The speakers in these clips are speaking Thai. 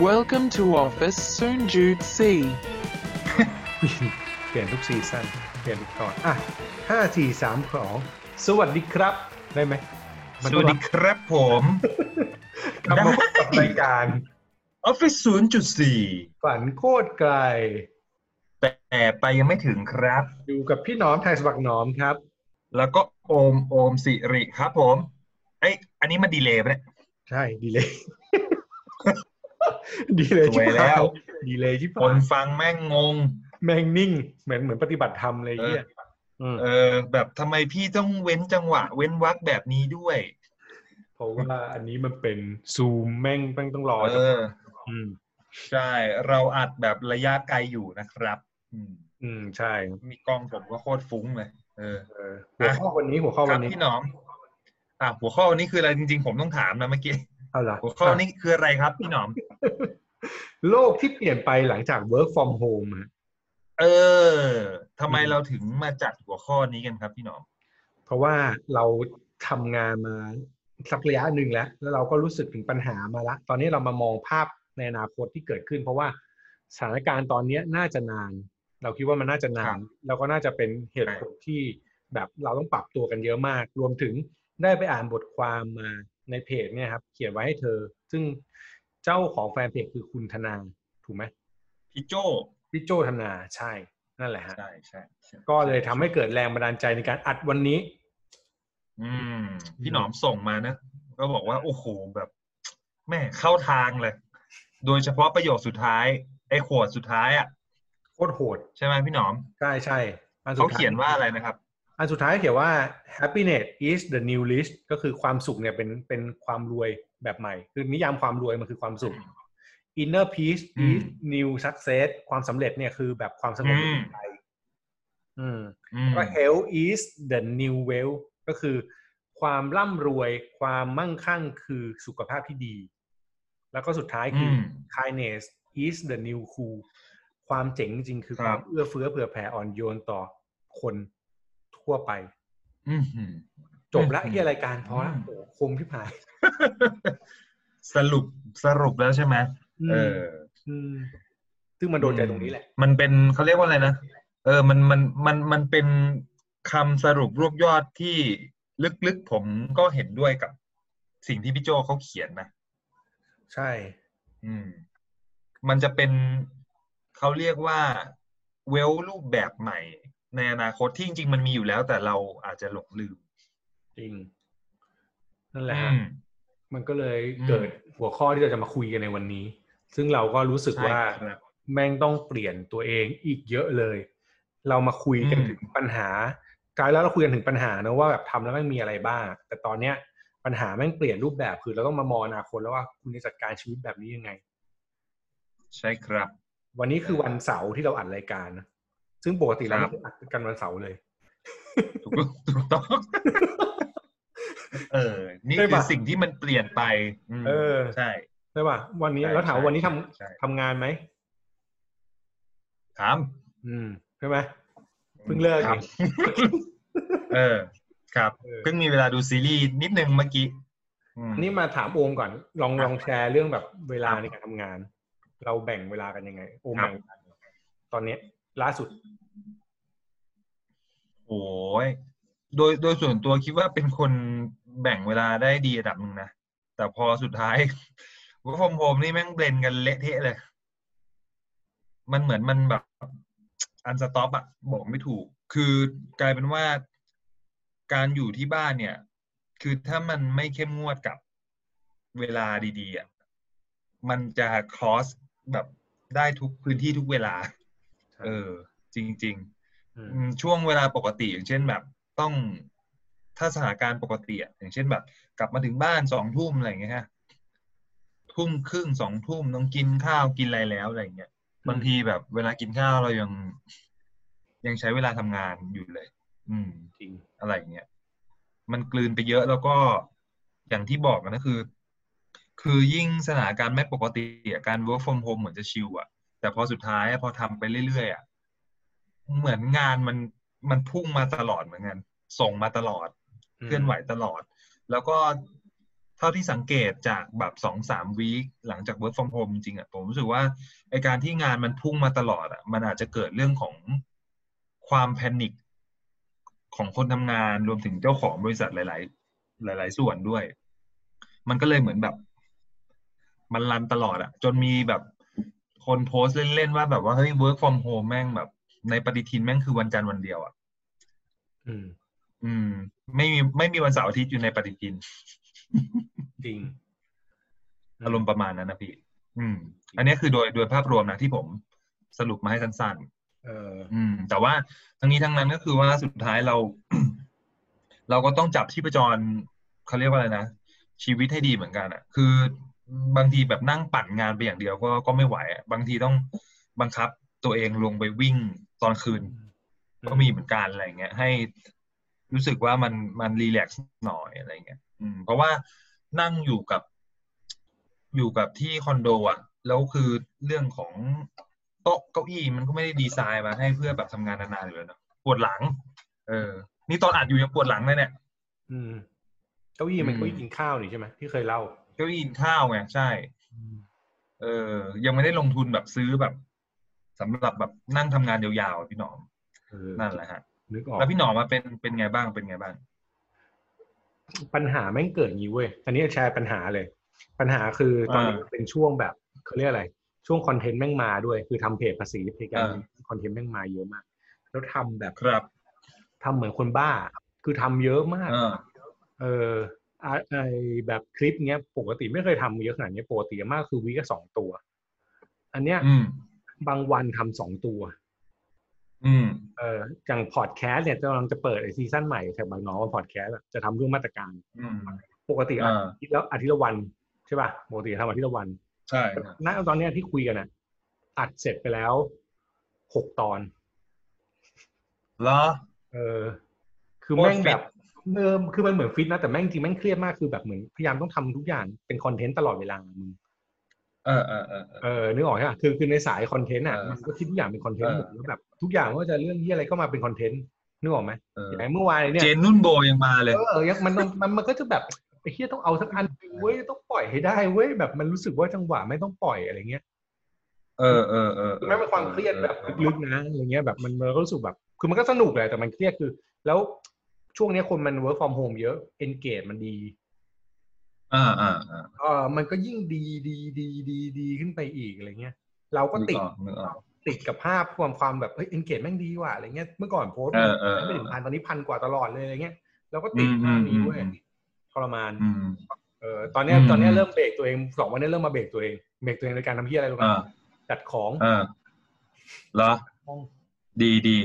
Welcome to Office Soon Jude C. เปลี่ยนทุกซีซั่นเปลี่ยนทุกตอนอะห้าสี่สามสองสวัสดีครับ ได้ไหมมันสวัสดีครับผมกลับมาพบกับรายการ Office 0.4 ฝันโคตรไกล แต่ไปยังไม่ถึงครับ อยู่กับพี่หน้อมไทยสวักหน้อมครับ แล้วก็โอมโอมสิริครับผม เอ้ยอันนี้มันดีเลยปะเนี่ย ใช่ ดีเลย ดีเลยสวยแล้วดีเลยที่คนฟังแม่งงง แม่งนิ่ง เหมือนเหมือนปฏิบัติธรรมเลยเยี่ยมเออ แบบทำไมพี่ต้องเว้นจังหวะ เว้นวรรคแบบนี้ด้วย เพราะว่าอันนี้มันเป็นซูมแม่งแม่งต้องรอเอออืมใช่ เราอัดแบบระยะไกลอยู่นะครับ อืมอืมใช่ มีกล้องผมก็โคตรฟุ้งเลยเออเออหัวข้อวันนี้หัวข้อควัรันบนี้พี่หนอมอะหัวข้อวันนี้คืออะไรจริง ๆ ผมต้องถามนะเมื่อกี้ เอาล่ะหัวข้อนี้คืออะไรครับพี่หนอม โลกที่เปลี่ยนไปหลังจาก work from home อะเออทำไมอืมเราถึงมาจัดหัวข้อนี้กันครับพี่หนอม เพราะว่าเราทำงานมาสักระยะหนึ่งแล้ว แล้วเราก็รู้สึกถึงปัญหามาละ ตอนนี้เรามามองภาพในอนาคตที่เกิดขึ้น เพราะว่าสถานการณ์ตอนนี้น่าจะนาน เราคิดว่ามันน่าจะนาครันบแล้วก็น่าจะเป็นเหตุผลที่แบบเราต้องปรับตัวกันเยอะมาก รวมถึงได้ไปอ่านบทความมา ในเพจเนี่ยครับ เขียนไว้ให้เธอ ซึ่งเจ้าของแฟนเพจคือคุณธนาถูกไหมพี่โจพี่โจธนาใช่ นั่นแหละฮะใช่ใช่ใช่ก็เลยทำให้เกิดแรงบันดาลใจในการอัดวันนี้ อืม พี่หนอมส่งมานะ ก็บอกว่า โอ้โหแบบแม่เข้าทางเลย โดยเฉพาะประโยคสุดท้าย ไอ้ขวดสุดท้ายอะโคตรโหด ใช่ไหมพี่หนอม ใช่ใช่อันสุดเขาท้เขียนว่าอะไรนะครับ อันสุดท้ายเขียนว่า happiness is the new rich ก็คือความสุขเนี่ยเป็นเป็นความรวยแบบใหม่ คือนิยามความรวยมันคือความสุข inner peace อืม is new success ความสำเร็จเนี่ยคือแบบความสงบอืมใจอืมอืมก็ health is the new wealth ก็คือความร่ำรวยความมั่งคั่งคือสุขภาพที่ดี แล้วก็สุดท้ายคืออม kindness is the new cool ความเจ๋งจริงๆคือคครับวามเอื้อเฟื้อเผื่อแผ่อ่อนโยนต่อคน ทั่วไปอืมหืมจบละอืมที่รายการพอละอืมโอ้โหคมที่ผายสรุปสรุปแล้วใช่ไหมเอออืมซึ่งมันโดนใจตรงนี้แหละ มันเป็นเขาเรียกว่าอะไรนะเออ มันมันมันมันเป็นคำสรุปรวบยอดที่ลึกๆผมก็เห็นด้วยกับสิ่งที่พี่โจเขาเขียนนะใช่ อืม มันจะเป็นเขาเรียกว่าเวลรูปแบบใหม่ ในอนาคตที่จริงๆมันมีอยู่แล้ว แต่เราอาจจะหลงลืม จริง นั่นแหละอืฮะมมันก็เลยอืมเกิดหัวข้อที่เราจะมาคุยกันในวันนี้ ซึ่งเราก็รู้สึกใช่ว่าครับแม่งต้องเปลี่ยนตัวเองอีกเยอะเลย เรามาคุยกันอืมถึงปัญหากลายแล้วเราคุยกันถึงปัญหานะว่าแบบทำแล้วแม่งมีอะไรบ้าง แต่ตอนเนี้ย ปัญหาแม่งเปลี่ยนรูปแบบคือเราต้องมามองอนาคตแล้วว่าคุณจะจัดการชีวิตแบบนี้ยังไง ใช่ครับ วันนี้คือวันเสาร์ที่เราอัดรายการนะ ซึ่งปกติเราครัไม่บได้อัดกันวันเสาร์เลย ถูกต้องถูกต้องเออ นี่ใช่คือปะสิ่งที่มันเปลี่ยนไปมเออ ใช่ใช่ป่ะ วันนี้ใช่แล้วถามว่าวันนี้ทำใช่ทำงานไหมถามอืมใช่ไหมเพิ่งเลิกครัเอบงเออ ครับเออเพิ่งมีเวลาดูซีรีส์นิดนึงเมื่อกี้อืมอันนี้มาถามโอมก่อน ลองครับลองแชร์เรื่องแบบเวลาครับในการทำงาน เราแบ่งเวลากันยังไง โอมครับแบ่งตอนเนี้ย ล่าสุด โอ้ยโดยโดยส่วนตัวคิดว่าเป็นคนแบ่งเวลาได้ดีระดับหนึ่งนะ แต่พอสุดท้าย work from home นี่แม่ง blend กันเละเทะเลย มันเหมือนมันแบบ unstoppable อะบอกไม่ถูก คือกลายเป็นว่าการอยู่ที่บ้านเนี่ย คือถ้ามันไม่เข้มงวดกับเวลาดีๆอะมันจะ cross แบบได้ทุกพื้นที่ทุกเวลา เออ จริงๆอืมอืมช่วงเวลาปกติอย่างเช่นแบบต้องถ้าสถานการณ์ปกติอะอย่างเช่นแบบ กลับมาถึงบ้านสองทุ่มอะไรอย่างเงี้ยฮะทุ่มครึ่งสองทุ่มต้องกินข้าวกินอะไรแล้วอะไรอย่างเงี้ยบางทีแบบเวลากินข้าวเรายัง ยังใช้เวลาทำงานอยู่เลย อืมจริงอะไรอย่างเงี้ยมันกลืนไปเยอะแล้วก็อย่างที่บอกกันก็คือ คือยิ่งสถานการณ์ไม่ปกติอะการ work from home เหมือนจะชิลอะ แต่พอสุดท้ายอะพอทำไปเรื่อยๆอะเหมือนงานมันมันพุ่งมาตลอดเหมือนกันส่งมาตลอดเคลื่อนไหวตลอด แล้วก็เท่าที่สังเกตจากแบบสองสามวีคหลังจาก work from home จริงๆอะผมรู้สึกว่าไอการที่งานมันพุ่งมาตลอดอะมันอาจจะเกิดเรื่องของความแพนิคของคนทำงานรวมถึงเจ้าของบริษัทหลาย ๆ หลาย ๆ ส่วนด้วย มันก็เลยเหมือนแบบ มันรันตลอดอะจนมีแบบ คนโพสต์เล่นๆว่าแบบว่าเฮ้ย work from home แม่งแบบ ในปฏิทินแม่งคือวันจันทร์วันเดียวอะอืม อืม ไม่มีไม่มีวันเสาร์อาทิตย์อยู่ในปฏิทิน จริงอารมณ์ประมาณนั้นนะพี่ อืม อันนี้คือโดยโดยภาพรวมนะที่ผมสรุปมาให้สั้นๆ เออ อืม แต่ว่าทั้งนี้ทั้งนั้นก็คือว่าสุดท้ายเรา เราก็ต้องจับชีพจรเขาเรียกว่าอะไรนะชีวิตให้ดีเหมือนกันอะ คือ บางทีแบบนั่งปั่นงานไปอย่างเดียวก็ก็ไม่ไหวอะบางทีต้องบังคับตัวเองลงไปวิ่งตอนคืน ก็มีเหมือนกันอะไรเงี้ย ให้รู้สึกว่ามันมันรีแลกซ์หน่อยอะไรเงี้ย อืม เพราะว่านั่งอยู่กับ อยู่กับที่คอนโดอะแล้วคือเรื่องของโต๊ะเก้าอี้มันก็ไม่ได้ดีไซน์มาให้เพื่อแบบทำงานนานๆอยู่แล้วเนอะปวดหลัง เออ นี่ตอนอัดอยู่ยังปวดหลังเลยเนี่ยอืมเก้าอี้มันอืมเก้าอี้กินข้าวนี่ใช่ไหมที่เคยเล่า เก้าอี้กินข้าวไงใช่ เออ ยังไม่ได้ลงทุนแบบซื้อแบบสำหรับแบบนั่งทำงานยาวๆอะพี่หนอมเออนั่นแหละฮะนึกออกแล้วพี่หนอมมาเป็นเป็นไงบ้างเป็นไงบ้าง ปัญหาแม่งเกิดอย่างนี้เว้ยอันนี้แชร์ปัญหาเลย ปัญหาคือตอนนี้อ่าเป็นช่วงแบบเขาเรียกอะไร ช่วงคอนเทนต์แม่งมาด้วย คือทำเพจภาษีเพจการอ่าคอนเทนต์แม่งมาเยอะมาก แล้วทำแบบครับทำเหมือนคนบ้า คือทำเยอะมาก เออเอออะไอ แบบคลิปเนี้ยปกติไม่เคยทำเยอะขนาดนี้ปกติมากคือวีก็สองตัว อันเนี้ยอืมบางวันทำสองตัว อืม เอออย่างพอดแคสต์เนี่ยกำลังจะเปิดไอซีซั่นใหม่แถบบางน้องว่าพอดแคสต์อะจะทำเรื่องมาตรการอืมปกติอาอ่าทิตย์ละอาทิตย์ละวันใช่ป่ะปกติทำอาทิตย์ละวัน ใช่ณตอนเนี้ยที่คุยกันอะอัดเสร็จไปแล้วหกตอนเหรอเออ คือโคตรแม่งฟิตแบบ เดิมคือมันเหมือนฟิตนะแต่แม่งจริงแม่งเครียดมากคือแบบเหมือนพยายามต้องทำทุกอย่างเป็นคอนเทนต์ตลอดเวลามึงเออเออเออเออเออนึกออกใช่ป่ะคือคือในสายคอนเทนต์อะเออมันก็คิดทุกอย่างเป็นคอนเทนต์เออหมดแล้วแบบทุกอย่างไม่ว่าจะเรื่องที่อะไรก็มาเป็นคอนเทนต์นึกออกไหมเอออย่างเมื่อวานเนี่ยเจนนุ่นโบยังมาเลยเออยังมันต้องมันมันก็จะแบบไอ้เฮียต้องเอาสักอันเว้ยต้องปล่อยให้ได้เว้ยแบบมันรู้สึกว่าจังหวะไม่ต้องปล่อยอะไรเงี้ยเออเออเออแม้เป็นความเครียดแบบลึกๆนะอะไรเงี้ยแบบมันมันก็รู้สึกแบบ คือมันก็สนุกแหละแต่มันเครียดคือ แล้ว ช่วงเนี้ยคนมัน work from home เยอะ engage มันดีอ่าอ่าอ่าเออมันก็ยิ่งดีดีดีดีดีขึ้นไปอีกอะไรเงี้ย เราก็นึกติดออกนึกออกติดกับภาพความความแบบเฮ้ย engage แม่งดีว่ะอะไรเงี้ยเมื่อก่อนโพสต์เออเออไม่ถึงพันตอนนี้พันกว่าตลอดเลยอะไรเงี้ยเราก็ติดภาพนี้เว้ยอืมอืมทรมานอืมเออตอนเนี้ยอืมตอนเนี้ยเริ่มเบรกตัวเองสองวันนี้เริ่มมาเบรกตัวเองเบรกตัวเองในการทำที่อะไรรู้ไหมอ่าจัดของเออเหรอห้อง ดีดี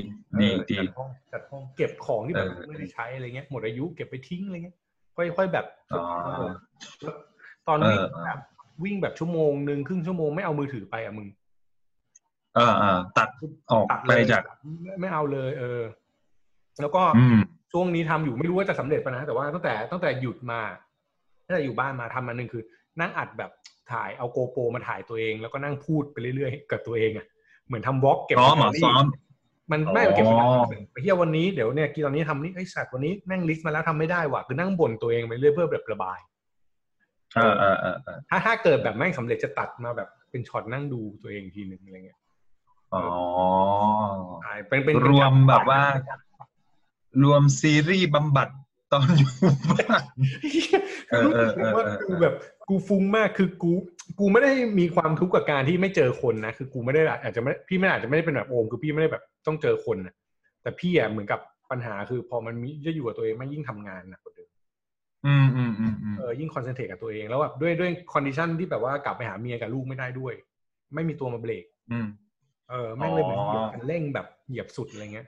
ดีเออดีจัดห้องจัดห้องเก็บของที่แบบเออไม่ได้ใช้อะไรเงี้ยหมดอายุเก็บไปทิ้งอะไรเงี้ย ค่อยๆแบบอ๋อแล้วตอนวิ่งเออเออแบบวิ่งแบบชั่วโมงหนึ่งครึ่งชั่วโมงไม่เอามือถือไปอะมึง เออเออตัดออกตัดไปเลยจากไม่ไม่เอาเลย เออ แล้วก็อืมช่วงนี้ทำอยู่ไม่รู้ว่าจะสำเร็จปะนะ แต่ว่าตั้งแต่ตั้งแต่หยุดมาตั้งแต่อยู่บ้านมาทำมาหนึ่งคือ นั่งอัดแบบถ่ายเอาโกโปรมาถ่ายตัวเอง แล้วก็นั่งพูดไปเรื่อยๆกับตัวเองอะเหมือนทำวอล์กเก็บซ้อมเหรอสตรี่ซ้อม มันไม่อ๋อเก็บสตอรี่ไปเที่ยววันนี้เดี๋ยวเนี่ยกีตอนนี้ทำนี่ไอ้สัตว์วันนี้แม่งลิสต์มาแล้วทำไม่ได้ว่ะคือนั่งบ่นตัวเองไปเรื่อยเพื่อแบบระบายเออเออเออเออถ้าถ้าเกิดแบบแม่งสำเร็จจะตัดมาแบบเป็นช็อตนั่งดูตัวเองทีหนึ่งอะไรเงี้ยอ๋อใช่เป็นเป็นรวมแบบว่า รวมซีรีส์บำบัดตอนอยู่บ้านเออรู้เออสึกเออว่าเออกูแบบกูฟุ้งมากคือกู กูไม่ได้มีความทุกข์กับการที่ไม่เจอคนนะคือกูไม่ได้อาจจะไม่พี่ไม่อาจจะไม่ได้เป็นแบบโอมคือพี่ไม่ได้แบบต้องเจอคนนะแต่พี่อะเหมือนกับปัญหาคือพอมันมีจะอยู่กับตัวเองมันยิ่งทำงานหนักกว่าเดิมอืมอืมอืมอืมเออยิ่ง concentrate กับตัวเองแล้วแบบด้วยด้วย condition ที่แบบว่ากลับไปหาเมียกับลูกไม่ได้ด้วย ไม่มีตัวมาเบรกอืมเออแม่งเลยแบบอ๋อเหยียบคันเร่งแบบเหยียบสุดอะไรเงี้ย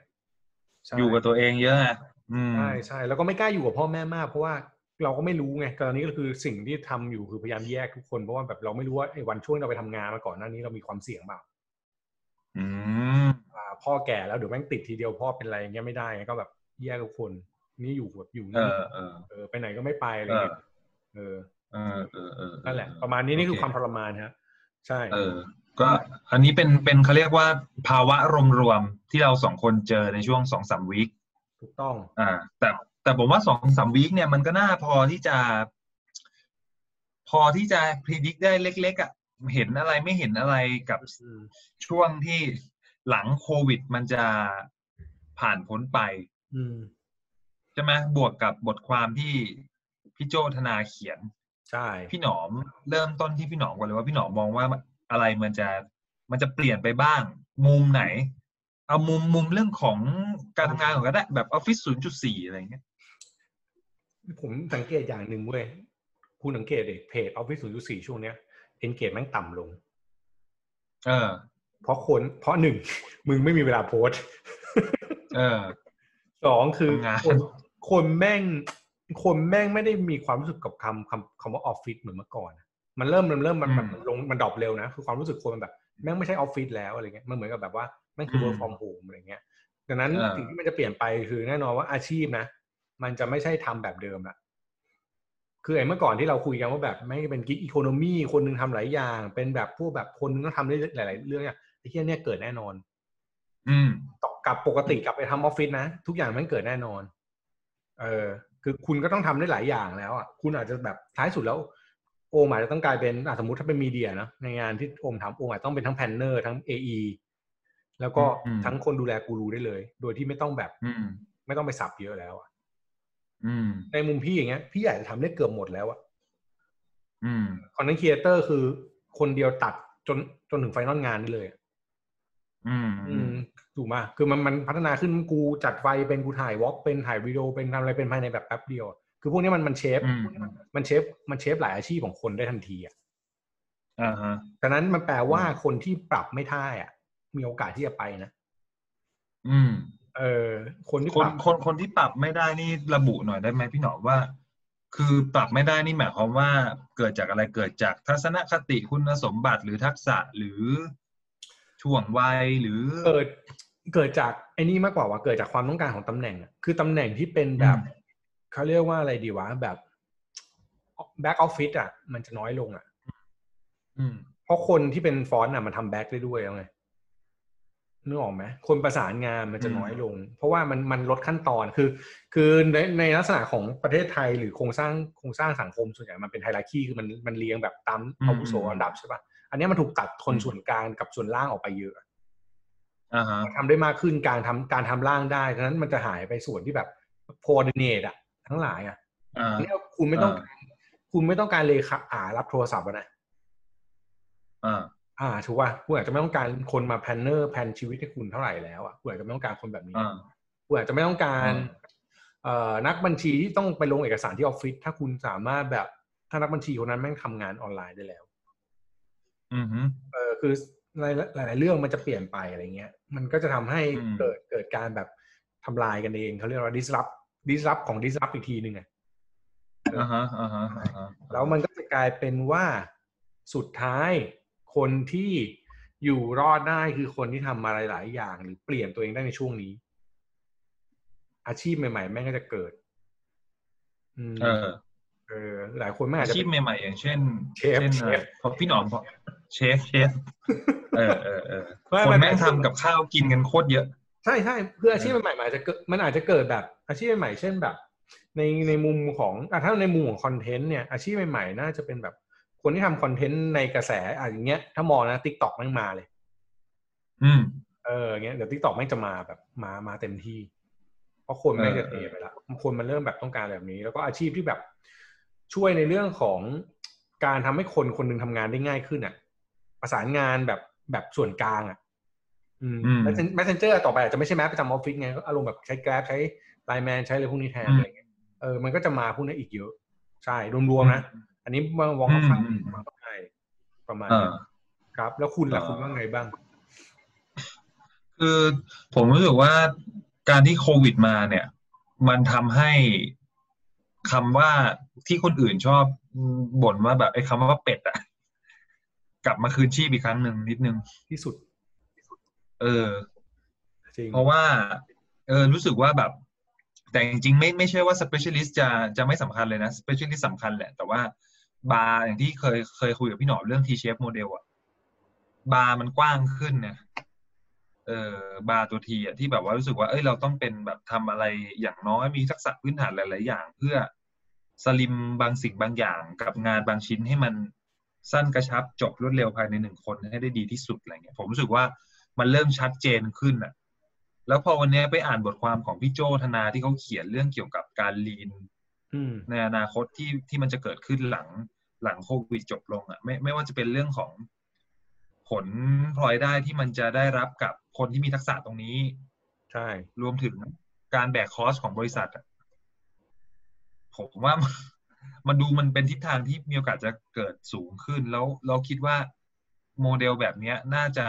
ใช่อยู่กับตัวเองเยอะอะอืมใช่ใช่แล้วก็ไม่กล้าอยู่กับพ่อแม่มากเพราะว่า เราก็ไม่รู้ไงตอนนี้ก็คือสิ่งที่ทำอยู่คือพยายามแยกทุกคนเพราะว่าแบบเราไม่รู้ว่าไอ้วันช่วงเราไปทำงานมาก่อนหน้านี้เรามีความเสี่ยงเปล่าอืมอ่า พ่อแก่แล้วเดี๋ยวแม่งติดทีเดียวพ่อเป็นอะไรอย่างเงี้ยไม่ได้ไงก็แบบแยกทุกคน นี่อยู่แบบอยู่เอนี่อเออเออไปไหนก็ไม่ไปอะไรเงี้ยเออเออเออเออนั่นแหละ ประมาณนี้นี่คือโความทรมานฮะใช่ เออ ก็อันนี้เป็นเป็นเขาเรียกว่าภาวะรวมๆที่เราสองคนเจอในช่วงสองสามวีคถูกต้อง อ่า แต่ แต่ผมว่าสองสามวีคเนี่ยมันก็น่าพอที่จะอที่จะพิจิตได้เล็ก ๆอะ่ะเห็นอะไรไม่เห็นอะไรกับอืมช่วงที่หลังโควิดมันจะผ่านพ้นไปอืมใช่ไหมบวกกับบทความที่พี่โจธนาเขียน ใช่ พี่หนอมเริ่มต้นที่พี่หนอมก่อนเลยว่าพี่หนอมมองว่าอะไรมันจะมันจะเปลี่ยนไปบ้าง มุมไหน เอามุมมุมเรื่องของการทำงานของก็ได้แบบออฟฟิศ0.4อะไรอย่างเงี้ย ผมสังเกตอย่างหนึ่งเว้ยคุณสังเกตเด็เพจออฟฟิศ0.4ช่วงเนี้ยเอนเกจแม่งต่ำลง เออ เพราะคนเพราะหนึ่งมึงไม่มีเวลาโพสต์เออสองคือทำงานคนคนแม่ง คนแม่งไม่ได้มีความรู้สึกกับคำคำคำว่าออฟฟิศเหมือนเมื่อก่อนอะมันเริ่มมันเริ่มมันมันมันลงมัน drop เร็วนะ คือความรู้สึกคนมันแบบ แม่งไม่ใช่ออฟฟิศแล้วอะไรเงี้ยมันเหมือนกับแบบว่าแม่งคือ work from home อะไรเงี้ยดังนั้นอ่าสิ่งที่มันจะเปลี่ยนไปคือแน่นอนว่าอาชีพนะ มันจะไม่ใช่ทำแบบเดิมละคือไอ้เมื่อก่อนที่เราคุยกันว่าแบบไม่เป็น gig economy คนหนึ่งทำหลายอย่าง เป็นแบบพวกแบบคนหนึ่งต้องทำได้หลาย ๆ เรื่องเนี่ยไอ้ที่เนี่ยเกิดแน่นอน อืมต่อกับปกติกลับไปทำออฟฟิศนะทุกอย่างมันเกิดแน่นอน เออ คือคุณก็ต้องทำได้หลายอย่างแล้วอะคุณอาจจะแบบท้ายสุดแล้ว โอมอาจจะต้องกลายเป็นอะสมมติถ้าเป็น media นะในงานที่โอมทำโอมอาจจะต้องเป็นทั้ง planner ทั้ง AE แล้วก็อืมทั้งคนดูแลกูรูได้เลย โดยที่ไม่ต้องแบบอืมไม่ต้องไป sub เยอะแล้วอะอืม ในมุมพี่อย่างเงี้ย พี่อยากจะทำได้เกือบหมดแล้วอะอืม content creator คือคนเดียวตัดจนจนถึงไฟนอลงานได้เลยอะอืม อืมถูกมากคือมันมันพัฒนาขึ้นกูจัดไฟเป็นกูถ่ายวอล์กเป็นถ่ายวิดีโอเป็นทำอะไรเป็นภายในแบบแป๊บเดียวอะคือพวกนี้มันมันเชฟอืมมันเชฟมันเชฟหลายอาชีพของคนได้ทันทีอะอ่าฮะดังนั้นมันแปลว่าคนที่ปรับไม่ได้อะ มีโอกาสที่จะไปนะ อืม เออคนที่คปนรับคนคนที่ปรับไม่ได้นี่ระบุหน่อยได้ไหมพี่หนอมว่า คือปรับไม่ได้นี่หมายความว่าเกิดจากอะไรเกิดจากทัศนคติคุณสมบัติหรือทักษะหรือช่วงวัยหรือเกิดเกิดจากไอ้นี่มากกว่าว่าเกิดจากความต้องการของตำแหน่งอะคือตำแหน่งที่เป็นแบบอืมเขาเรียกว่าอะไรดีวะแบบ back office อะ มันจะน้อยลงอะอืมเพราะคนที่เป็น front อะมันทำ back ได้ด้วยแล้วไง นึกออกไหมคนประสานงานมันจะอืมน้อยลง เพราะว่ามันมันลดขั้นตอนคือ คือในในลักษณะของประเทศไทยหรือโครงสร้างโครงสร้างสังคมส่วนใหญ่มันเป็น hierarchy คือมันมันเรียงแบบตามอาวุโสอันดับใช่ปะอันเนี้ยมันถูกตัดคนส่วนกลางกับส่วนล่างออกไปเยอะอ่าฮะทำได้มากขึ้นการทำการทำร่างได้ฉะนั้นมันจะหายไปส่วนที่แบบโ o ดิเนตอะทั้งหลายอะอ่าอันนี้คุณไม่ต้องอ่าการคุณไม่ต้องการเลขาอ่ารับโทรศัพท์อะนะ อ่าอ่าถูกป่ะคุณอาจจะไม่ต้องการคนมา planner plan ชีวิตให้คุณเท่าไหร่แล้วอะคุณอาจจะไม่ต้องการคนแบบนี้อ่าคุณอาจจะไม่ต้องการอ่าเอ่อนักบัญชีที่ต้องไปลงเอกสารที่ออฟฟิศถ้าคุณสามารถแบบถ้านักบัญชีคนนั้นแม่งทำงานออนไลน์ได้แล้ว อืมฮึเออคือหลายหลายหลายเรื่องมันจะเปลี่ยนไปอะไรเงี้ย มันก็จะทำให้อืมเกิดเกิดการแบบทำลายกันเองเขาเรียกว่า disrupt disrupt ของ disrupt อีกทีหนึ่งอะอ่าฮะอ่าฮะอ่าฮะแล้วมันก็จะกลายเป็นว่าสุดท้าย คนที่อยู่รอดได้คือคนที่ทำอะไรหลายอย่าง หรือเปลี่ยนตัวเองได้ในช่วงนี้ อาชีพใหม่ๆ แม่งก็จะเกิดอืมเออ เออ หลายคนไม่อาจอาจะชีพเป็นใหม่ๆ อย่างเช่นเชฟเช่นเชฟพอพี่หนอมพอเชฟเชฟเออเออเออไม่คนไม่แม่งไม่ทำกับข้าวกินกันโคตรเยอะใช่ใช่คืออาชีพใหม่ๆมันอาจจะเกิดมันอาจจะเกิดแบบ อาชีพใหม่ๆเช่นแบบ ในในมุมของอะถ้าในมุมของคอนเทนต์เนี่ยอาชีพใหม่ๆน่าจะเป็นแบบ คนที่ทำ content ในกระแสอะอย่างเงี้ย ถ้ามองนะ TikTok แม่งมาเลย อืม เอออย่างเงี้ยเดี๋ยว TikTok แม่งจะมาแบบมามาเต็มที่ เพราะคนแม่งจะเทเออไปแล้วคนมันเริ่มแบบต้องการแบบนี้ แล้วก็อาชีพที่แบบช่วยในเรื่องของการทำให้คนคนหนึ่งทำงานได้ง่ายขึ้นอะ ประสานงานแบบแบบส่วนกลางอะอืมอืม messenger ต่อไปอาจจะไม่ใช่ mess ประจำออฟฟิศไงก็อารมณ์แบบใช้ Grab ใช้ LINE MAN ใช้อะไรพวกนี้แทนอืมอะไรเงี้ยเออมันก็จะมาพวกนี้อีกเยอะ ใช่รวมๆนะ อันนี้มาวองอืมข้างอืมๆมาใช่ประมาณเอนี้อครับ แล้วคุณล่ะเออคุณว่าไงบ้าง คือผมรู้สึกว่าการที่โควิดมาเนี่ย มันทำให้คำว่าที่คนอื่นชอบบ่นว่าแบบไอ้คำว่าเป็ดอะกลับมาคืนชีพอีกครั้งหนึ่งนิดนึงที่สุด เออจริงเพราะว่า เออรู้สึกว่าแบบ แต่จริงๆไม่ไม่ใช่ว่า specialist จะจะไม่สำคัญเลยนะ specialist สำคัญแหละ แต่ว่า บาร์อย่างที่เคยเคยคุยกับพี่หนอมเรื่อง T-shape model อะบาร์มันกว้างขึ้นเนี่ยเออบาร์ตัวทีอะที่แบบว่ารู้สึกว่าเอ้ยเราต้องเป็นแบบทำอะไรอย่างน้อยมีทักษะพื้นฐานหลาย ๆ อย่าง เพื่อสลิมบางสิ่งบางอย่างกับงานบางชิ้นให้มันสั้นกระชับจบรวดเร็วภายในหนึ่งคนให้ได้ดีที่สุดอะไรเงี้ยผมรู้สึกว่ามันเริ่มชัดเจนขึ้นอะ แล้วพอวันนี้ไปอ่านบทความของพี่โจธนาที่เขาเขียนเรื่องเกี่ยวกับการลีนอืมในอนาคตที่ที่มันจะเกิดขึ้นหลัง หลังโควิดจบลงอะไม่ไม่ว่าจะเป็นเรื่องของผลพลอยได้ที่มันจะได้รับกับคนที่มีทักษะตรงนี้ ใช่ รวมถึงการแบกคอสของบริษัทอะผมว่ามันดูมันเป็นทิศทางที่มีโอกาสจะเกิดสูงขึ้น แล้วเราคิดว่าโมเดลแบบเนี้ยน่าจะ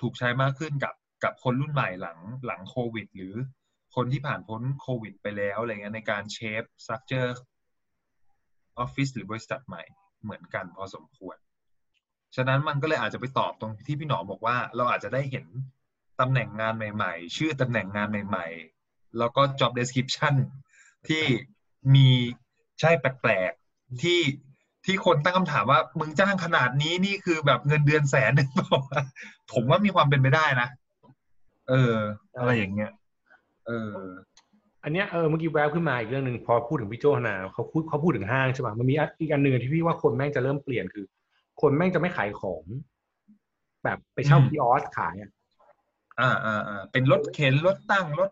ถูกใช้มากขึ้นกับกับคนรุ่นใหม่หลังหลังโควิด หรือคนที่ผ่านพ้นโควิด ไปแล้วอะไรเงี้ยในการ shape structure ออฟฟิศหรือบริษัทใหม่เหมือนกันพอสมควร ฉะนั้นมันก็เลยอาจจะไปตอบตรงที่พี่หนอมบอกว่า เราอาจจะได้เห็นตำแหน่งงานใหม่ ๆ ชื่อตำแหน่งงานใหม่ ๆ แล้วก็ job description ที่มีใช่แปลกๆที่ที่คนตั้งคำถามว่ามึงจ้างขนาดนี้นี่คือแบบเงินเดือนแสนหนึ่งเปล่าผมว่ามีความเป็นไปได้นะ เออ อะไรอย่างเงี้ย เออ อันเนี้ยเออเมื่อกี้แวบขึ้นมาอีกเรื่องหนึ่งพอพูดถึงพี่โจธนาเขาพูดเขาพูดถึงห้างใช่ป่ะมันมีอีกอันหนึ่งที่พี่ว่าคนแม่งจะเริ่มเปลี่ยนคือ คนแม่งจะไม่ขายของ แบบไปเช่าอืมคีออสขายอะอ่าอ่าอ่าเป็นรถเข็นรถตั้งรถ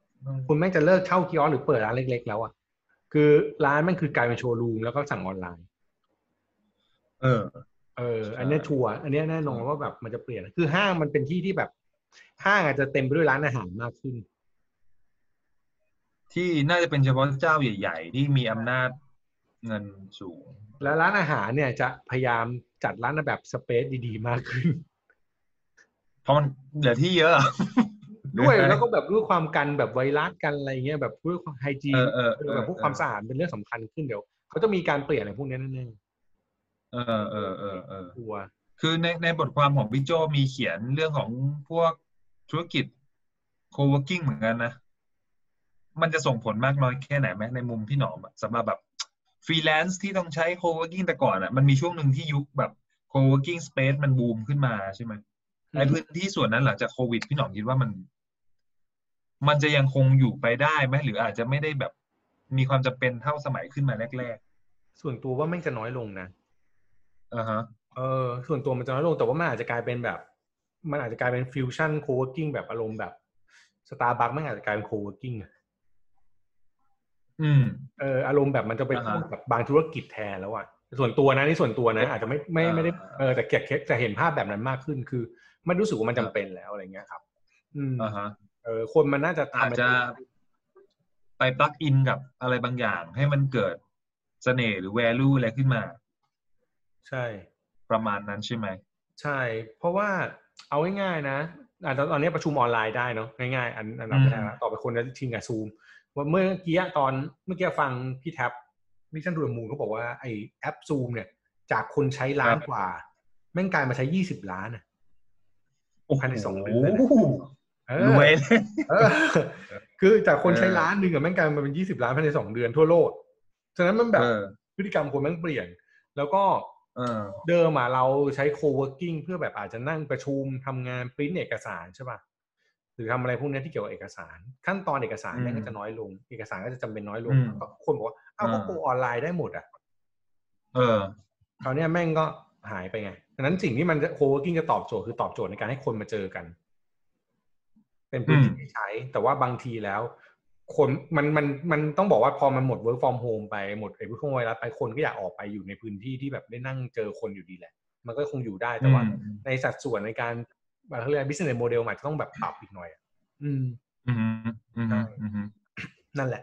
คุณแม่งจะเลิกเช่าคีออสหรือเปิดร้านเล็ก ๆ แล้วอะคือร้านแม่งคือกลายเป็นโชว์รูมแล้วก็สั่งออนไลน์ เออ เออ อันเนี้ยชัวร์อันเนี้ยแน่นอนว่าแบบมันจะเปลี่ยน คือห้างมันเป็นที่ที่แบบ ห้างอาจจะเต็มไปด้วยร้านอาหารมากขึ้น ที่น่าจะเป็นเฉพาะเจ้าใหญ่ ๆ ที่มีอำนาจเงินสูง แล้วร้านอาหารเนี่ยจะพยายามจัดร้านแบบสเปซดีๆ มากขึ้น เพราะมันเหลือที่เยอะ ด้วยแล้วก็แบบด้วยความกันแบบไวรัสกันอะไรเงี้ยแบบด้วยความไฮจีนเออเออเออแบบพวกความสะอาดเป็นเรื่องสำคัญขึ้นเดี๋ยวเขาจะมีการเปลี่ยนอะไรพวกนี้แน่เออเออเออเออๆชัวร์คือในในบทความของพี่โจมีเขียนเรื่องของพวกธุรกิจ co-working เหมือนกันนะ มันจะส่งผลมากน้อยแค่ไหนไหมในมุมพี่หนอมอะสำหรับแบบฟรีแลนซ์ที่ต้องใช้ co-working แต่ก่อนอะมันมีช่วงหนึ่งที่ยุคแบบ co-working space มันบูมขึ้นมาใช่ไหมไอ้พื้นที่ส่วนนั้นหลังจากโควิด พี่หนอมคิดว่ามัน มันจะยังคงอยู่ไปได้ไหมหรืออาจจะไม่ได้แบบมีความจำเป็นเท่าสมัยขึ้นมาแรกส่วนตัวว่าแม่งจะน้อยลงนะๆอ่าฮะเออส่วนตัวมันจะน้อยลงแต่ว่ามันอาจจะกลายเป็นแบบ มันอาจจะกลายเป็นฟิวชั่นโคเว r ร์กิ้งแบบอารมณ์แบบสตาร์บัคมันอาจจะกลายเป็นโคเว r ร์กิ้งอื มเอออารมณ์แบบมันจะไปอ่าฮะพ่วงกับบางธุรกิจแทนแล้วอะส่วนตัวนะนี่ส่วนตัวนะอาจจะไม่ไม่ไม่ได้อ่าเออแต่เกียรจะเห็นภาพแบบนั้นมากขึ้น คือไม่รู้สึกว่ามันจำเป็นแล้วอะไรเงี้ยครับ อืมอ่าฮะเออคนมันน่าจะอาจทำจะไปปลักอินกับอะไรบางอย่าง ให้มันเกิดเสน่ห์หรือ value อะไรขึ้นมา ใช่ ประมาณนั้นใช่ไหม ใช่ เพราะว่าเอาง่ายๆนะอะตอนตอนนี้ประชุมออนไลน์ได้เนาะง่ายๆ อันอันดับแรกนะต่อไปคนจะชิงกับซูม ว่าเมื่อกี้ตอนเมื่อกี้ฟังพี่แท็ป Mission To The Moon เขาบอกว่าไอแอปซูมเนี่ย จากคนใช้ล้านกว่า แม่งกลายมาใช้ยี่สิบล้านอะภายในสองเดือนนะเออรวยเลยเออคือจากคนใช้เออล้านหนึ่งอะแม่งกลายมาเป็นยี่สิบล้านภายในสองเดือนทั่วโลกฉะนั้นมันแบบเออพฤติกรรมคนแม่งเปลี่ยน แล้วก็เออเดิมอะเราใช้ co-working เพื่อแบบอาจจะนั่งประชุมทำงานปริ้นเอกสารใช่ป่ะ หรือทำอะไรพวกเนี้ยที่เกี่ยวกับเอกสาร ขั้นตอนเอกสารอืมแม่งก็จะน้อยลง เอกสารก็จะจำเป็นน้อยลงอืมก็คนบอกว่าอ้าวก็อ่าโกออนไลน์ได้หมดอะเออคราวเนี้ยแม่งก็หายไปไงดังนั้นสิ่งที่มันจะ co-working จะตอบโจทย์คือตอบโจทย์ในการให้คนมาเจอกัน เป็นพื้นที่อืมที่ใช้ แต่ว่าบางทีแล้ว คนมันมันมันต้องบอกว่าพอมันหมด work from home ไปหมดไอ้พวกไวรัสไปคนก็อยากออกไปอยู่ในพื้นที่ที่แบบได้นั่งเจอคนอยู่ดีแหละ มันก็คงอยู่ได้แต่ว่าอืมในสัดส่วนในการ เขาเรียก business model มันอาจจะต้องแบบปรับอีกหน่อยอะอืมอืม อืมอืมนั่นแหละ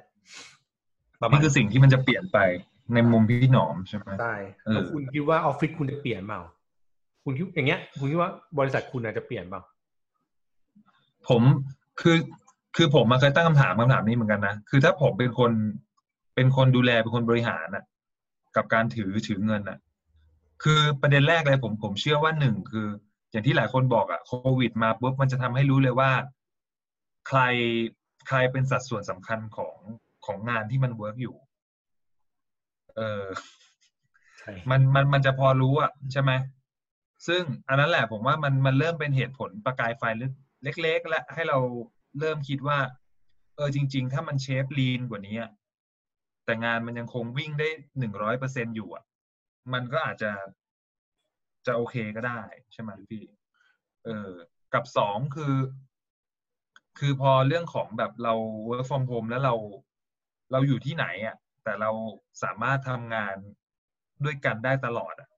ประมานี่ณคือสิ่งที่มันจะเปลี่ยนไปในมุมพี่หนอมใช่ไหมได้เออแล้วคุณคิดว่าออฟฟิศคุณจะเปลี่ยนเปล่าคุณคิดอย่างเงี้ย คุณคิดว่าบริษัทคุณอาจจะเปลี่ยนเปล่าผมคือคือผมมาเคยตั้งคำถามคำถามนี้เหมือนกันนะคือถ้าผมเป็นคนเป็นคนดูแลเป็นคนบริหารน่ะ กับการถือถือเงินน่ะ คือประเด็นแรกเลยผมผมเชื่อว่าหนึ่งคือ อย่างที่หลายคนบอกอะโควิดมาปุ๊บมันจะทำให้รู้เลยว่า ใครใครเป็นสัดส่วนสำคัญของของงานที่มัน work อยู่ เออใช่มันมันมันจะพอรู้อะใช่ไหมซึ่งอันนั้นแหละผมว่ามันมันเริ่มเป็นเหตุผลประกายไฟเล็ก ๆ และให้เราเริ่มคิดว่า เออจริง ๆ ถ้ามัน shape lean กว่านี้อะแต่งานมันยังคงวิ่งได้หนึ่งร้อยเปอร์เซ็นอยู่อะ มันก็อาจจะ จะโอเคก็ได้ใช่ไหมพี่ เออ กับสองคือ คือพอเรื่องของแบบเรา work from home แล้วเราเราอยู่ที่ไหนอะ แต่เราสามารถทำงานด้วยกันได้ตลอดอะ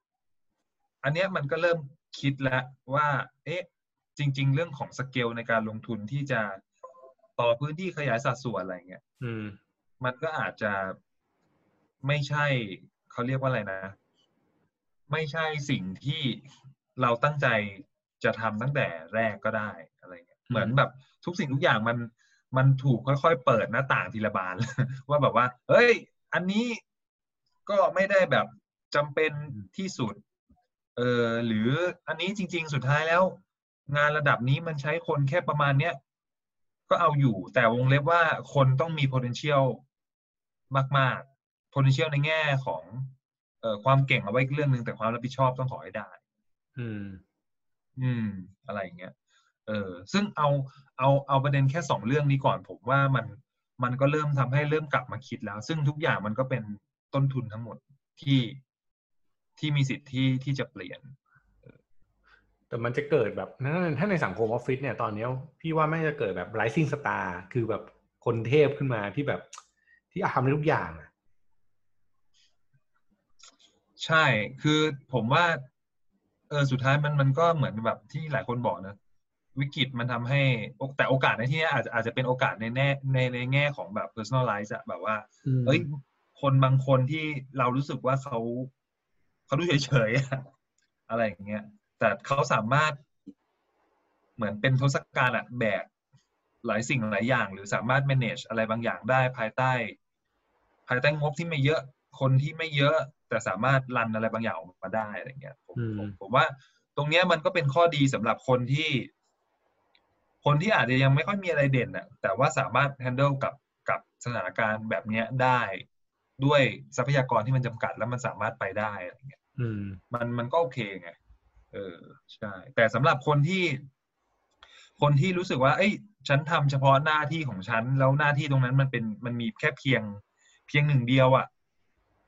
อันเนี้ยมันก็เริ่มคิดแล้วว่า เอ๊ะ จริง ๆ เรื่องของสเกลในการลงทุนที่จะต่อพื้นที่ขยายสัดส่วนอะไรเงี้ย อืม มันก็อาจจะไม่ใช่เขาเรียกว่าอะไรนะ ไม่ใช่สิ่งที่เราตั้งใจจะทำตั้งแต่แรกก็ได้อะไรเงี้ยอืมเหมือนแบบทุกสิ่งทุกอย่างมันมันถูกค่อยๆ เปิดหน้าต่างทีละบานว่าแบบว่า เฮ้ย อันนี้ก็ไม่ได้แบบจำเป็นที่สุด เออหรืออันนี้จริง ๆ สุดท้ายแล้ว งานระดับนี้มันใช้คนแค่ประมาณเนี้ยก็เอาอยู่ แต่วงเล็บว่าคนต้องมี potential มาก ๆ potential ในแง่ของเอ่อ ความเก่งเอาไว้อีกเรื่องหนึ่งแต่ความรับผิดชอบต้องขอให้ได้ อืม อืม อะไรอย่างเงี้ย เออ ซึ่งเอาเอาเอาประเด็นแค่สองเรื่องนี้ก่อน ผมว่ามันมันก็เริ่มทำให้เริ่มกลับมาคิดแล้ว ซึ่งทุกอย่างมันก็เป็นต้นทุนทั้งหมดที่ที่มีสิทธิ์ที่ที่จะเปลี่ยน แต่มันจะเกิดแบบถ้าถ้าในสังคมออฟฟิศเนี่ยตอนเนี้ยพี่ว่าไม่งจะเกิดแบบ rising star คือแบบคนเทพขึ้นมาที่แบบที่ทำได้ทุกอย่างอะ ใช่ คือผมว่า เออ สุดท้ายมันมันก็เหมือนแบบที่หลายคนบอกนะ วิกฤตมันทำให้แต่โอกาสในที่นี้อาจจะอาจจะเป็นโอกาสในแน่ในในแง่ของแบบ personalize อะแบบว่ามเอ้ย คนบางคนที่เรารู้สึกว่าเขาเขาดูเฉยๆอะอะไรอย่างเงี้ย แต่เขาสามารถ เหมือนเป็นทศกัณฐ์อะแบกหลายสิ่งหลายอย่าง หรือสามารถ manage อะไรบางอย่างได้ภายใต้ ภายใต้งบที่ไม่เยอะ คนที่ไม่เยอะ แต่สามารถรันอะไรบางอย่างออกมาได้อะไรเงี้ยผมอืมผมผมว่าตรงเนี้ยมันก็เป็นข้อดีสำหรับคนที่ คนที่อาจจะยังไม่ค่อยมีอะไรเด่นอะแต่ว่าสามารถ handle กับกับสถานการณ์แบบเนี้ยได้ด้วยทรัพยากรที่มันจำกัดแล้วมันสามารถไปได้อะไรเงี้ยอืมมันมันก็โอเคไงเออใช่ แต่สำหรับคนที่ คนที่รู้สึกว่า เอ้ย ฉันทำเฉพาะหน้าที่ของฉัน แล้วหน้าที่ตรงนั้นมันเป็นมันมีแค่เพียงเพียงหนึ่งเดียวอะ่ะ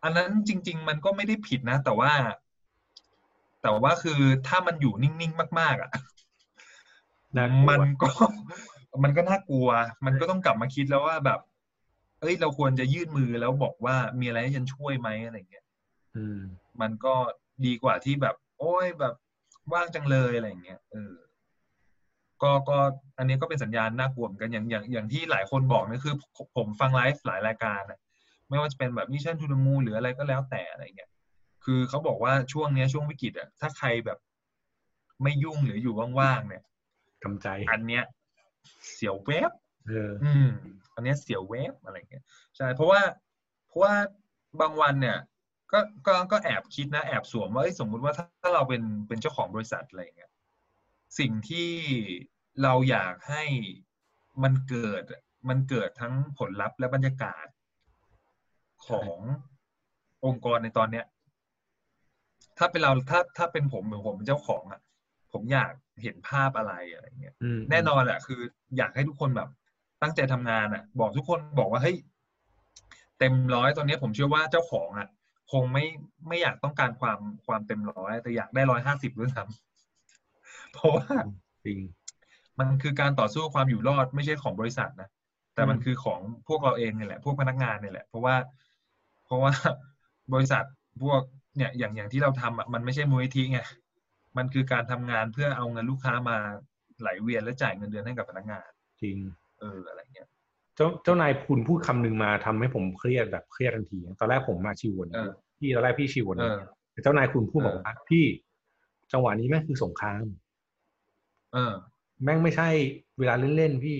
อันนั้นจริง ๆ มันก็ไม่ได้ผิดนะ แต่ว่า แต่ว่าคือถ้ามันอยู่นิ่งๆมาก ๆ อะน่ากลัว มันก็ มันก็น่ากลัว มันก็ต้องกลับมาคิดแล้วว่าแบบ เอ้ย เราควรจะยื่นมือแล้วบอกว่ามีอะไรให้ฉันช่วยไหมอะไรเงี้ย อืม มันก็ดีกว่าที่แบบ โอ้ยแบบว่างจังเลยอะไรอย่างเงี้ยเออ ก็ก็อันนี้ก็เป็นสัญญาณน่ากลัวเหมือนกันอย่างอย่างอย่างที่หลายคนบอกนะคือผมผมฟังไลฟ์หลายรายการอะ ไม่ว่าจะเป็นแบบ Mission To The Moon หรืออะไรก็แล้วแต่อะไรเงี้ยคือเขาบอกว่าช่วงเนี้ยช่วงวิกฤตอะถ้าใครแบบไม่ยุ่งหรืออยู่ว่างๆเนี่ยกำใจอันเนี้ยเสียวเวบเอออืมอันเนี้ยเสียวเวฟอะไรเงี้ยใช่เพราะว่าเพราะว่าบางวันเนี่ย ก็ก็ก็แอบคิดนะแอบสวมว่าเอ้ยสมมุติว่าถ้าถ้าเราเป็นเป็นเจ้าของบริษัทอะไรเงี้ยสิ่งที่เราอยากให้มันเกิดอะมันเกิดทั้งผลลัพธ์และบรรยากาศ ขององค์กรในตอนเนี้ย ถ้าเป็นเราถ้าถ้าเป็นผมหรือผมเป็นเจ้าของอะ ผมอยากเห็นภาพอะไรอะไรเงี้ยอืมแน่นอนแหละคือ อยากให้ทุกคนแบบ ตั้งใจทำงานอะ บอกทุกคนบอกว่าเฮ้ยเต็มร้อยตอนนี้ผมเชื่อว่าเจ้าของอะ คงไม่ไม่อยากต้องการความความเต็มร้อยแต่อยากได้ร้อยห้าสิบด้วยซ้ำเพราะว่าจริงมันคือการต่อสู้ความอยู่รอดไม่ใช่ของบริษัทนะแต่มันอืมคือของพวกเราเองเนี่ยแหละ พวกพนักงานเนี่ยแหละ เพราะว่า เพราะว่าบริษัทพวกเนี่ยอย่างอย่างที่เราทำอะมันไม่ใช่มูลนิธิไงมันคือการทำงานเพื่อเอาเงินลูกค้ามาไหลเวียนและจ่ายเงินเดือนให้กับพนักงาน จริง เอออะไรเงี้ยเจ้าเจ้านายคุณพูดคำหนึ่งมาทำให้ผมเครียดแบบเครียดทันที ตอนแรกผมมาชิววนเออพี่ตอนแรกพี่ชิววนเออแต่เจ้านายคุณพูดเออบอกว่าพี่จังหวะนี้แม่งคือสงคราม เออ แม่งไม่ใช่เวลาเล่นๆพี่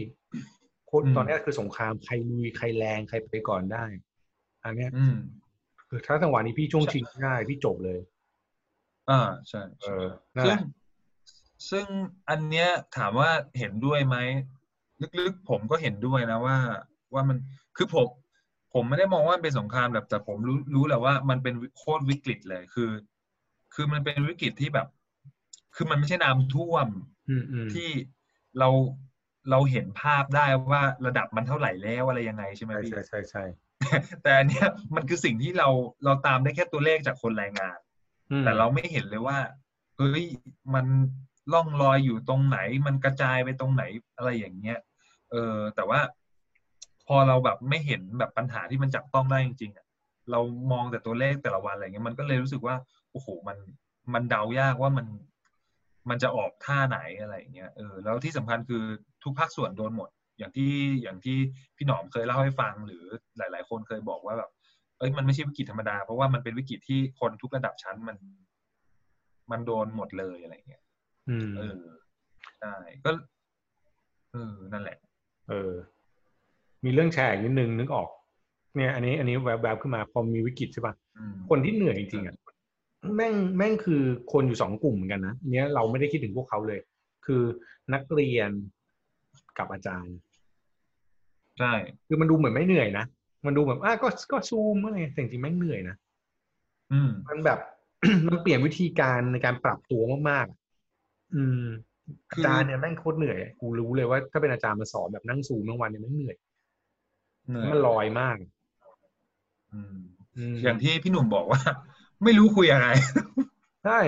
โคตรอืมตอนนี้คือสงครามใครลุยใครแรงใครไปก่อนได้ อันเนี้ยอืมคือถ้าจังหวะนี้พี่ช่วงใช่ชิงได้พี่จบเลย อ่าใช่เอใช่อนั่นซึ่แหงละซึ่งอันเนี้ยถามว่าเห็นด้วยไหมลึกๆผมก็เห็นด้วยนะว่า ว่ามันคือผมผมไม่ได้มองว่ามันเป็นสงครามแบบแต่ผมรู้รู้แหละว่ามันเป็นโคตรวิกฤตเลยคือ คือมันเป็นวิกฤตที่แบบ คือมันไม่ใช่น้ำท่วมอืมอืมที่เราเราเห็นภาพได้ว่าระดับมันเท่าไหร่แล้วอะไรยังไงใช่ไหมใช่พี่ใช่ใช่ใช่ แต่อันเนี้ยมันคือสิ่งที่เราเราตามได้แค่ตัวเลขจากคนรายงานอืมแต่เราไม่เห็นเลยว่าเฮ้ยมันล่องลอยอยู่ตรงไหน มันกระจายไปตรงไหนอะไรอย่างเงี้ย เออ แต่ว่าพอเราแบบไม่เห็นแบบปัญหาที่มันจับต้องได้จริงๆอะเรามองแต่ตัวเลขแต่ละวันอะไรเงี้ยมันก็เลยรู้สึกว่าโอ้โหมันมันเดายากว่ามันมันจะออกท่าไหนอะไรอย่างเงี้ยเออแล้วที่สำคัญคือทุกภาคส่วนโดนหมด อย่างที่อย่างที่พี่หนอมเคยเล่าให้ฟังหรือหลาย ๆ คนเคยบอกว่าแบบเอ้ยมันไม่ใช่วิกฤตธรรมดา เพราะว่ามันเป็นวิกฤตที่คนทุกระดับชั้นมัน มันโดนหมดเลยอะไรเงี้ยอืมเออใช่ก็เออนั่นแหละ เออ มีเรื่องแชร์อีกนิดนึงนึกออก เนี่ย อันนี้ อันนี้แวบๆขึ้นมาพอมีวิกฤตใช่ปะอืมคนที่เหนื่อยจริงๆอะแม่งแม่งคือคนอยู่สองกลุ่มเหมือนกันนะอันเนี้ยเราไม่ได้คิดถึงพวกเขาเลย คือนักเรียนกับอาจารย์ ใช่คือมันดูเหมือนไม่เหนื่อยนะมันดูแบบอะก็ก็ซูมอะไรแต่จริงๆแม่งเหนื่อยนะอืม มันแบบ มันเปลี่ยนวิธีการในการปรับตัวมากๆอะอืมคือาจารย์เนี่ยแม่งโคตรเหนื่อย กูรู้เลยว่าถ้าเป็นอาจารย์มาสอนแบบนั่งซูมทั้งวันเนี่ยแม่งเหนื่อยเหนื่อยมันลอยมากอืมอืมอย่างที่พี่หนอมบอกว่า ไม่รู้คุยอะไรใช่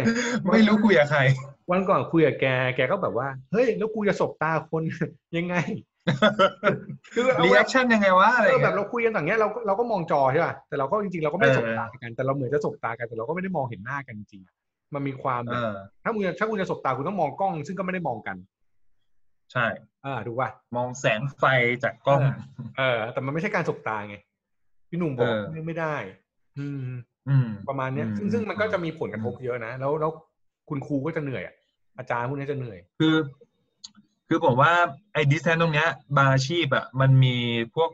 ไม่รู้คุยกับใคร วันก่อนคุยกับแก แกก็แบบว่า เฮ้ย แล้วกูจะสบตาคนยังไง คือเอา reaction ยังไงวะอะไรเออเงี้ยแบบเราคุยกันอย่างเงี้ยเราก็เราก็มองจอใช่ป่ะแต่เราก็จริงๆเราก็ไม่ได้เออสบตากัน แต่เราเหมือนจะสบตากันแต่เราก็ไม่ได้มองเห็นหน้ากันจริงๆมันมีความแบเอบอถ้าคุณจะถ้าคุณจะสบตาคุณต้องมองกล้อง ซึ่งก็ไม่ได้มองกัน ใช่อ่าถูกป่ะมองแสงไฟจากกล้องเออ แต่มันไม่ใช่การสบตาไงพี่หนุ่มบอกเออไม่ได้อืมอืมประมาณเนี้ยอืมซึ่งซึ่งมันก็จะมีผลกระทบอืมเยอะนะ แล้วแล้วคุณครูก็จะเหนื่อยอะอาจารย์พวกนี้จะเหนื่อย คือ คือผมว่าไอ้ดิสแทนตรงเนี้ยบางอาชีพอะมันมีพวก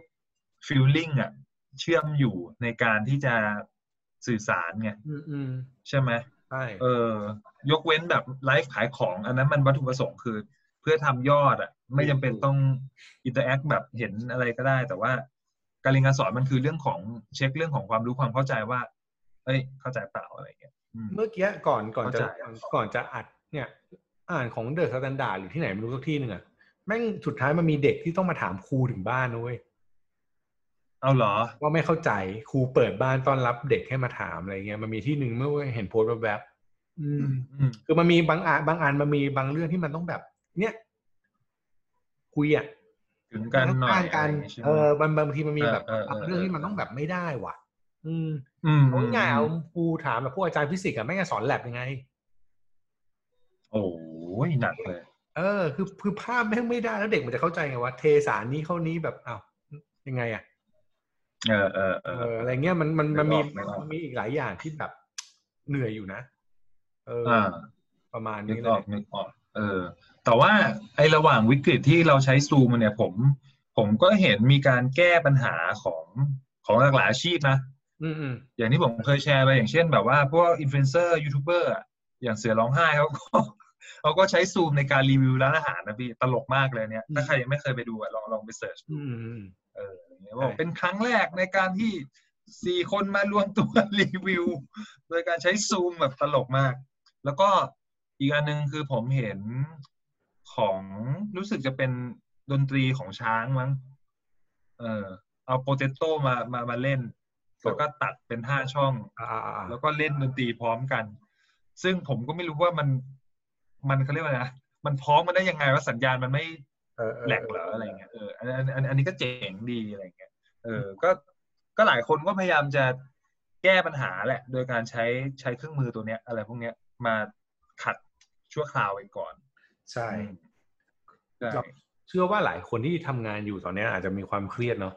ฟิลลิ่งอะเชื่อมอยู่ในการที่จะสื่อสารไงอืมอืมใช่ไหมใช่เออยกเว้นแบบไลฟ์ขายของ อันนั้นมันวัตถุประสงค์คือ เพื่อทำยอดอะ ไม่จำเป็นต้อง interact แบบเห็นอะไรก็ได้ แต่ว่าการเรียนการสอนมันคือเรื่องของเช็คเรื่องของความรู้ความเข้าใจว่า เอ้ย เข้าใจเปล่าอะไรอย่างเงี้ยอืมเมื่อกี้ก่อนก่อนจะเข้าใจก่อนจะอัดเนี่ย อ่านของ The Standard หรือที่ไหนไม่รู้สักที่หนึ่งอะแม่งสุดท้ายมันมีเด็กที่ต้องมาถามครูถึงบ้านนะเว้ยเอาเหรอ ว่าไม่เข้าใจครูเปิดบ้านต้อนรับเด็กให้มาถามอะไรเงี้ยมันมีที่หนึ่งเมื่อเห็นโพสต์แบบๆอืมอืมคือมันมีบางอ่านบางอันมันมีบางเรื่องที่มันต้องแบบ เนี่ย คุยอะถึงกันหน่อยข้างๆกันอะไรอย่างงี้ใช่ไหมเออบางบางทีมันมีแบบเออเออเออบางเรื่องที่มันต้องแบบไม่ได้ว่ะ อืมอืมเอาง่ายๆเอาครูถามแบบพวกอาจารย์ฟิสิกส์อะไม่งจะสอนแลบยังไง โอ้ยหนักเลย เออ คือคือภาพแม่งไม่ได้แล้วเด็กมันจะเข้าใจไงว่าเทสารนี้เข้านี้แบบอ้าวยังไงอะเออเออเอเออออะไรเงี้ยมันมันมันมีนึกออกนึกออกมันมีอีกหลายอย่างที่แบบเหนื่อยอยู่นะ เอออ่าประมาณนึนี้กเลออยกนึกออกเออ แต่ว่าไอ้ระหว่างวิกฤตที่เราใช้ซูมเนี่ย ผม ผมก็เห็นมีการแก้ปัญหาของของหลากหลายอาชีพนะอืมอืมอย่างที่ผมเคยแชร์ไปอย่างเช่นแบบว่าพวกอินฟลูเอนเซอร์ยูทูบเบอร์อย่างเสือร้องไห้เขาก็ เขาก็ใช้ซูมในการรีวิวร้านอาหารนะพี่ตลกมากเลยเนี่ย ถ้าใครยังไม่เคยไปดูอะลองลองไปเสิร์ชอืมอืมเอออย่างเงี้ยบอกเป็นครั้งแรกในการที่สี่คนมารวมตัวรีวิว โดยการใช้ซูมแบบตลกมาก แล้วก็อีกอันหนึ่งคือผมเห็นของรู้สึกจะเป็นดนตรีของช้างมั้ง เออเอาโปเตโต้มามามาเล่น แล้วก็ตัดเป็นห้าช่องอ่าอ่าอ่าแล้วก็เล่นดนตรีพร้อมกัน ซึ่งผมก็ไม่รู้ว่ามัน มันเขาเรียกว่าไงนะมันพร้อมมาได้ยังไงว่าสัญญาณมันไม่เออเออแหลกเหรออะไรเงี้ยเอออันอันอันอันนี้ก็เจ๋งดีอะไรเงี้ยเออก็ก็หลายคนก็พยายามจะแก้ปัญหาแหละ โดยการใช้ใช้เครื่องมือตัวเนี้ย อะไรพวกเนี้ยมาขัดชั่วคราวไปก่อน ใช่ใช่เชื่อว่าหลายคนที่ทำงานอยู่ตอนเนี้ยอาจจะมีความเครียดเนาะ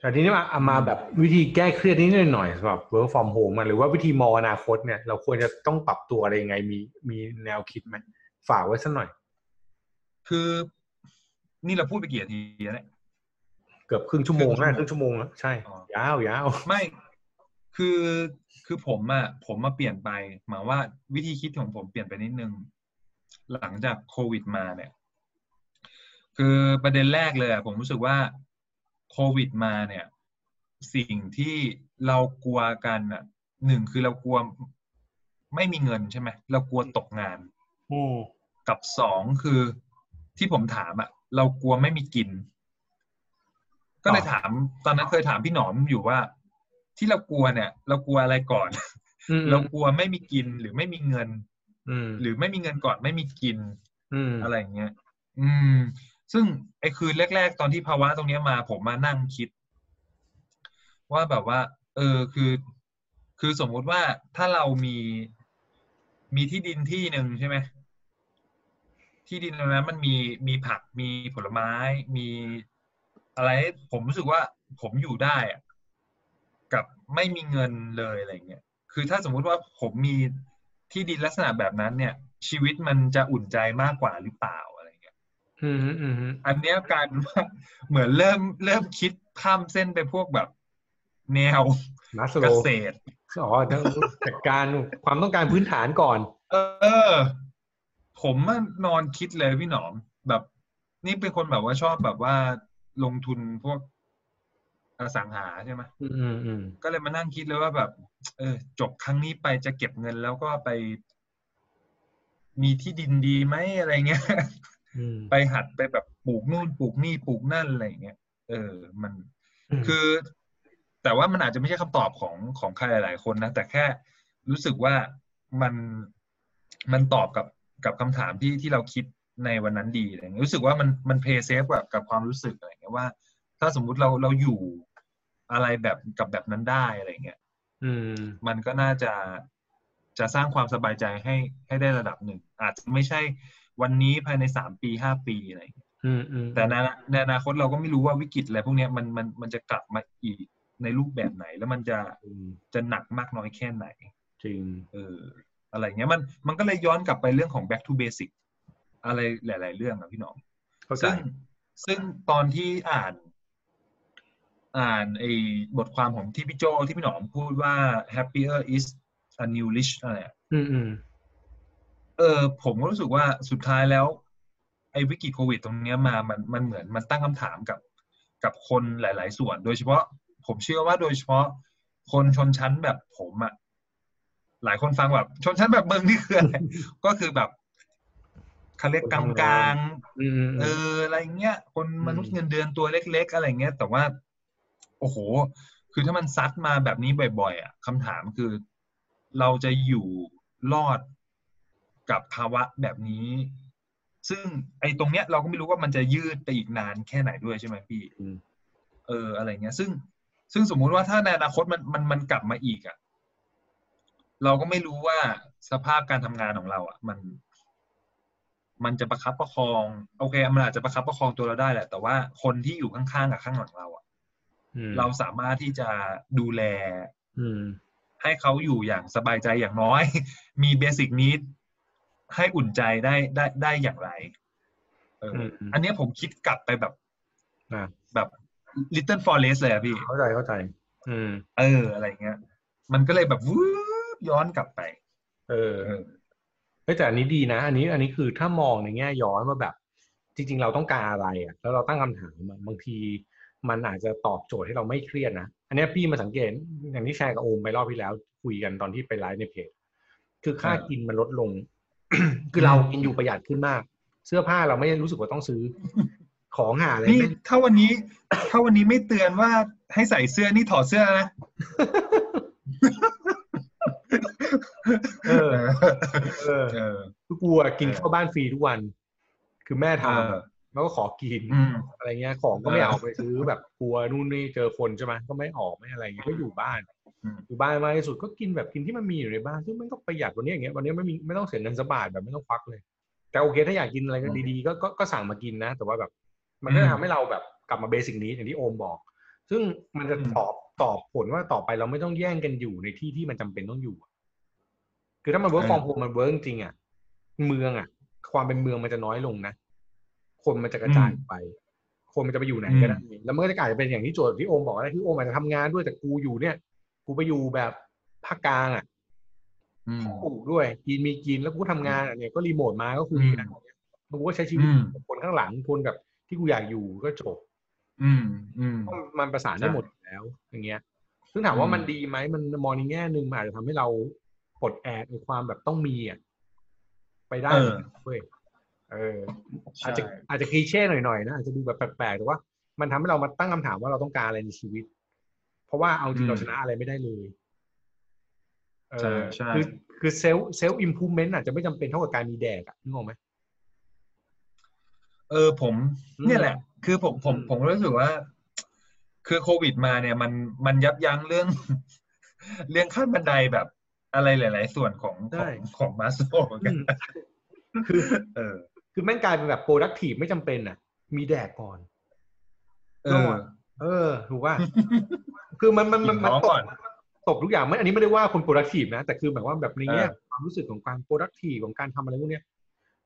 แต่ทีนี้มาเอามาแบบวิธีแก้เครียดนิดหน่อยๆสำหรับ work from home อะหรือว่าวิธีมองอนาคตเนี่ย เราควรจะต้องปรับตัวอะไรยังไงมีมีแนวคิดไหม ฝากไว้สักหน่อย คือนี่เราพูดไปกี่นาทีแล้วเนี่ยเกือบครึ่งชั่วโมงครึ่นะงชั่วโมงครึ่งชั่วโมงแล้วใช่อ๋อยาวยาวไม่ คือคือผมอะผมมาเปลี่ยนไปหมายว่าวิธีคิดของผมเปลี่ยนไปนิดนึง หลังจากโควิดมาเนี่ย คือประเด็นแรกเลยอะผมรู้สึกว่าโควิดมาเนี่ย สิ่งที่เรากลัวกันอะหนึ่งคือเรากลัวไม่มีเงินใช่ไหมเรากลัวตกงาน อืม กับสองคือที่ผมถามอะเรากลัวไม่มีกิน ก็เลยถาม ตอนนั้นเคยถามพี่หนอมอยู่ว่า ที่เรากลัวเนี่ย เรากลัวอะไรก่อนอืมเรากลัวไม่มีกินหรือไม่มีเงินอืมหรือไม่มีเงินก่อนไม่มีกินอืมอะไรอย่างเงี้ย อืม ซึ่งไอ้คืนแรก ๆ ตอนที่ภาวะตรงเนี้ยมาผมมานั่งคิด ว่าแบบว่า เออคือ คือสมมุติว่าถ้าเรามีมีที่ดินที่หนึ่งใช่ไหม ที่ดินตรงนั้นมันมีมีผักมีผลไม้มีอะไรให้ผมรู้สึกว่าผมอยู่ได้อะกับไม่มีเงินเลยอะไรเงี้ยคือถ้าสมมุติว่าผมมีที่ดินลักษณะแบบนั้นเนี่ย ชีวิตมันจะอุ่นใจมากกว่าหรือเปล่าอะไรเงี้ยอืมอืมอันเนี้ยกลารว่าเหมือนเริ่มเริ่มคิดข้ามเส้นไปพวกแบบ แนวนัสเกโลษตรอ๋อต้องจัดการความต้องการพื้นฐานก่อน เออ ผมอะนอนคิดเลยพี่หนอม แบบ นี่เป็นคนแบบว่าชอบแบบว่าลงทุนพวกอสังหาใช่ไหมอืมอืมอืมก็เลยมานั่งคิดเลยว่าแบบ เออ จบครั้งนี้ไปจะเก็บเงินแล้วก็ไป มีที่ดินดีไหมอะไรเงี้ยอืมไปหัดไปแบบปลูกนู่นปลูกนี่ปลูกนั่นอะไรเงี้ยเออ มันคือ แต่ว่ามันอาจจะไม่ใช่คำตอบของของใครหลาย ๆ คนนะแต่แค่รู้สึกว่ามันมันตอบกับ กับคำถามที่ที่เราคิดในวันนั้นดีอะไรเงี้ยรู้สึกว่ามันมันเพย์เซฟกับกับความรู้สึกอะไรเงี้ยว่า ถ้าสมมุติเราเราอยู่อะไรแบบกับแบบนั้นได้อะไรเงี้ยอืม มันก็น่าจะจะสร้างความสบายใจให้ให้ได้ระดับหนึ่ง อาจจะไม่ใช่วันนี้ภายในสามปีห้าปีอะไรอย่างเงี้ยอืมอืมแต่ในในอนาคตเราก็ไม่รู้ว่าวิกฤตอะไรพวกเนี้ยมันมันมันจะกลับมาอีกในรูปแบบไหน แล้วมันจะอืมจะหนักมากน้อยแค่ไหน จริง เออ อะไรเงี้ยมันมันก็เลยย้อนกลับไปเรื่องของ back to basic อะไรหลาย ๆ เรื่องอะพี่หน้องเข้าใจซึ่งซึ่งตอนที่อ่าน อ่านไอ้บทความของที่พี่โจที่พี่หนอมพูดว่า happier is a new rich อะไรอะอืมอืมเออผมก็รู้สึกว่าสุดท้ายแล้วไอ้วิกฤตโควิดตรงเนี้ยมามันมันเหมือนมันตั้งคำถามกับกับคนหลาย ๆ ส่วน โดยเฉพาะ ผมเชื่อว่าโดยเฉพาะคนชนชั้นแบบผมอะ หลายคนฟังแบบ ชนชั้นแบบมึงนี่คืออะไรก็คือแบบเขาเรียกกลางๆอืมอืมเอออะไรเงี้ย คนมนุษย์เงินเดือนตัวเล็ก ๆ อะไรเงี้ย แต่ว่า โอ้โห คือถ้ามันซัดมาแบบนี้บ่อยๆอะคำถามคือเราจะอยู่รอดกับภาวะแบบนี้ ซึ่งไอ้ตรงเนี้ยเราก็ไม่รู้ว่ามันจะยืดไปอีกนานแค่ไหนด้วยใช่ไหมพี่อืมเอออะไรเงี้ย ซึ่งซึ่งสมมุติว่าถ้าในอนาคตมันมันมันกลับมาอีกอะ เราก็ไม่รู้ว่าสภาพการทำงานของเรา อะ มัน มันจะประคับประคอง โอเค มันอาจจะประคับประคองตัวเราได้แหละ แต่ว่าคนที่อยู่ข้างๆกับข้างหลังเราอะอืมเราสามารถที่จะดูแลอืมให้เขาอยู่อย่างสบายใจอย่างน้อย มีเบสิ c นิดให้อุ่นใจได้ได้ได้อย่างไรเอออมอืมอันเนี้ยผมคิดกลับไปแบบอ่าแบบ Little Forest เลยอะพี่ เข้าใจเข้าใจ อืม เออ อะไรเงี้ย มันก็เลยแบบวื บย้อนกลับไปเออเออเฮ้ยแต่อันนี้ดีนะ อันนี้อันนี้คือถ้ามองในแง่ย้อนว่าแบบ จริง ๆ เราต้องการอะไรอะแล้วเราตั้งคำถามอะบางทีมันอาจจะตอบโจทย์ให้เราไม่เครียดนะอันเนี้ยพี่มาสังเกตอย่างที่แชร์กับโอมไปรอบที่แล้ว คุยกันตอนที่ไปไลฟ์ในเพจคือค่าเออกินมันลดลง คือเรากินอยู่ประหยัดขึ้นมาก เสื้อผ้าเราไม่รู้สึกว่าต้องซื้อของหาอะไรนี่ไม่ถ้าวันนี้ ถ้าวันนี้ไม่เตือนว่าให้ใส่เสื้อนี่ถอดเสื้อนะ เออเออเออคือกูอะกินเออข้าวบ้านฟรีทุกวัน คือแม่ทเออำแล้วก็ขอกินอืมอะไรเงี้ย ของก็ไม่เออเอาไปซื้อแบบกลัวนู่นนี่เจอคนใช่ไหมก็ไม่ออกไม่อะไรเงี้ยก็อยู่บ้านอืมอยู่บ้านมากที่สุดก็กินแบบกินที่มันมีอยู่ในบ้านซึ่งมันก็ประหยัดวันนี้อย่างเงี้ยวันนี้ไม่มีไม่ต้องเสียเงินสักบาทแบบไม่ต้องควักเลย แต่โอเคถ้าอยากกินอะไรก็ดีๆก็ก็ก็สั่งมากินนะ แต่ว่าแบบ มันก็อืมจะทำให้เราแบบกลับมา basic นี้อย่างที่โอมบอก ซึ่งมันจะอืมตอบตอบผลว่าต่อไปเราไม่ต้องแย่งกันอยู่ในที่ที่มันจำเป็นต้องอยู่อะ คือถ้ามัน work from home มัน work จริงๆอะเมืองอะ ความเป็นเมืองมันจะน้อยลงนะ คนมันจะกระจายออกไป คนมันจะไปอยู่ไหนก็ได้แล้วมันก็จะกลายเป็นอย่างที่โจทย์ที่โอมบอกนะที่โอมอาจจะทำงานด้วยแต่กูอยู่เนี่ย กูไปอยู่แบบภาคกลางอะอืมปลูกด้วยกินมีกินแล้วกูก็ทำงานอะเนี่ยก็รีโมทมาก็คุยกันแล้วกูก็ใช้ชีวิตอืมกับคนข้างหลังคนแบบที่กูอยากอยู่ก็จบ อืม อืมมันประสานได้ใช่หมดอยู่แล้ว อย่างเงี้ย ซึ่งถามว่าอืมมันดีไหมมันมองในแง่หนึ่งมันอาจจะทำให้เรา ปลดแอกในความแบบต้องมีอะไปได้เออเว้ยเออใช่อาจจะอาจจะคลีเช่หน่อยๆนะอาจจะดูแบบแปลกๆแต่ว่า มันทำให้เรามาตั้งคำถามว่าเราต้องการอะไรในชีวิต เพราะว่าเอาจริงเราชนะอะไรไม่ได้เลยเอใช่อใช่คือคือเซลเซลอิมพูเมนต์อาจจะไม่จำเป็นเท่ากับการมีแดกอะนึกออกไหมเออผมอืมเนี่ยแหละ คือผมผมอืมผมรู้สึกว่า คือโควิดมาเนี่ย มันมันยับยั้งเรื่อง เรื่องขั้นบันไดแบบ อะไรหลาย ๆ ส่วนของของของมาสโลเหมือนอืกันมคือเออ คือแม่งกลายเป็นแบบ productive ไม่จำเป็นอะ มีแดกก่อน เออ เออ ถูกว่า คือมันมันมันอิ่มมันท้องตก่บอนตบทุกอย่างไม่อันนี้ไม่ได้ว่าคน productive นะ แต่คือหมายว่าแบบในแง่เออความรู้สึกของการ productive ของการทำอะไรพวกเนี้ย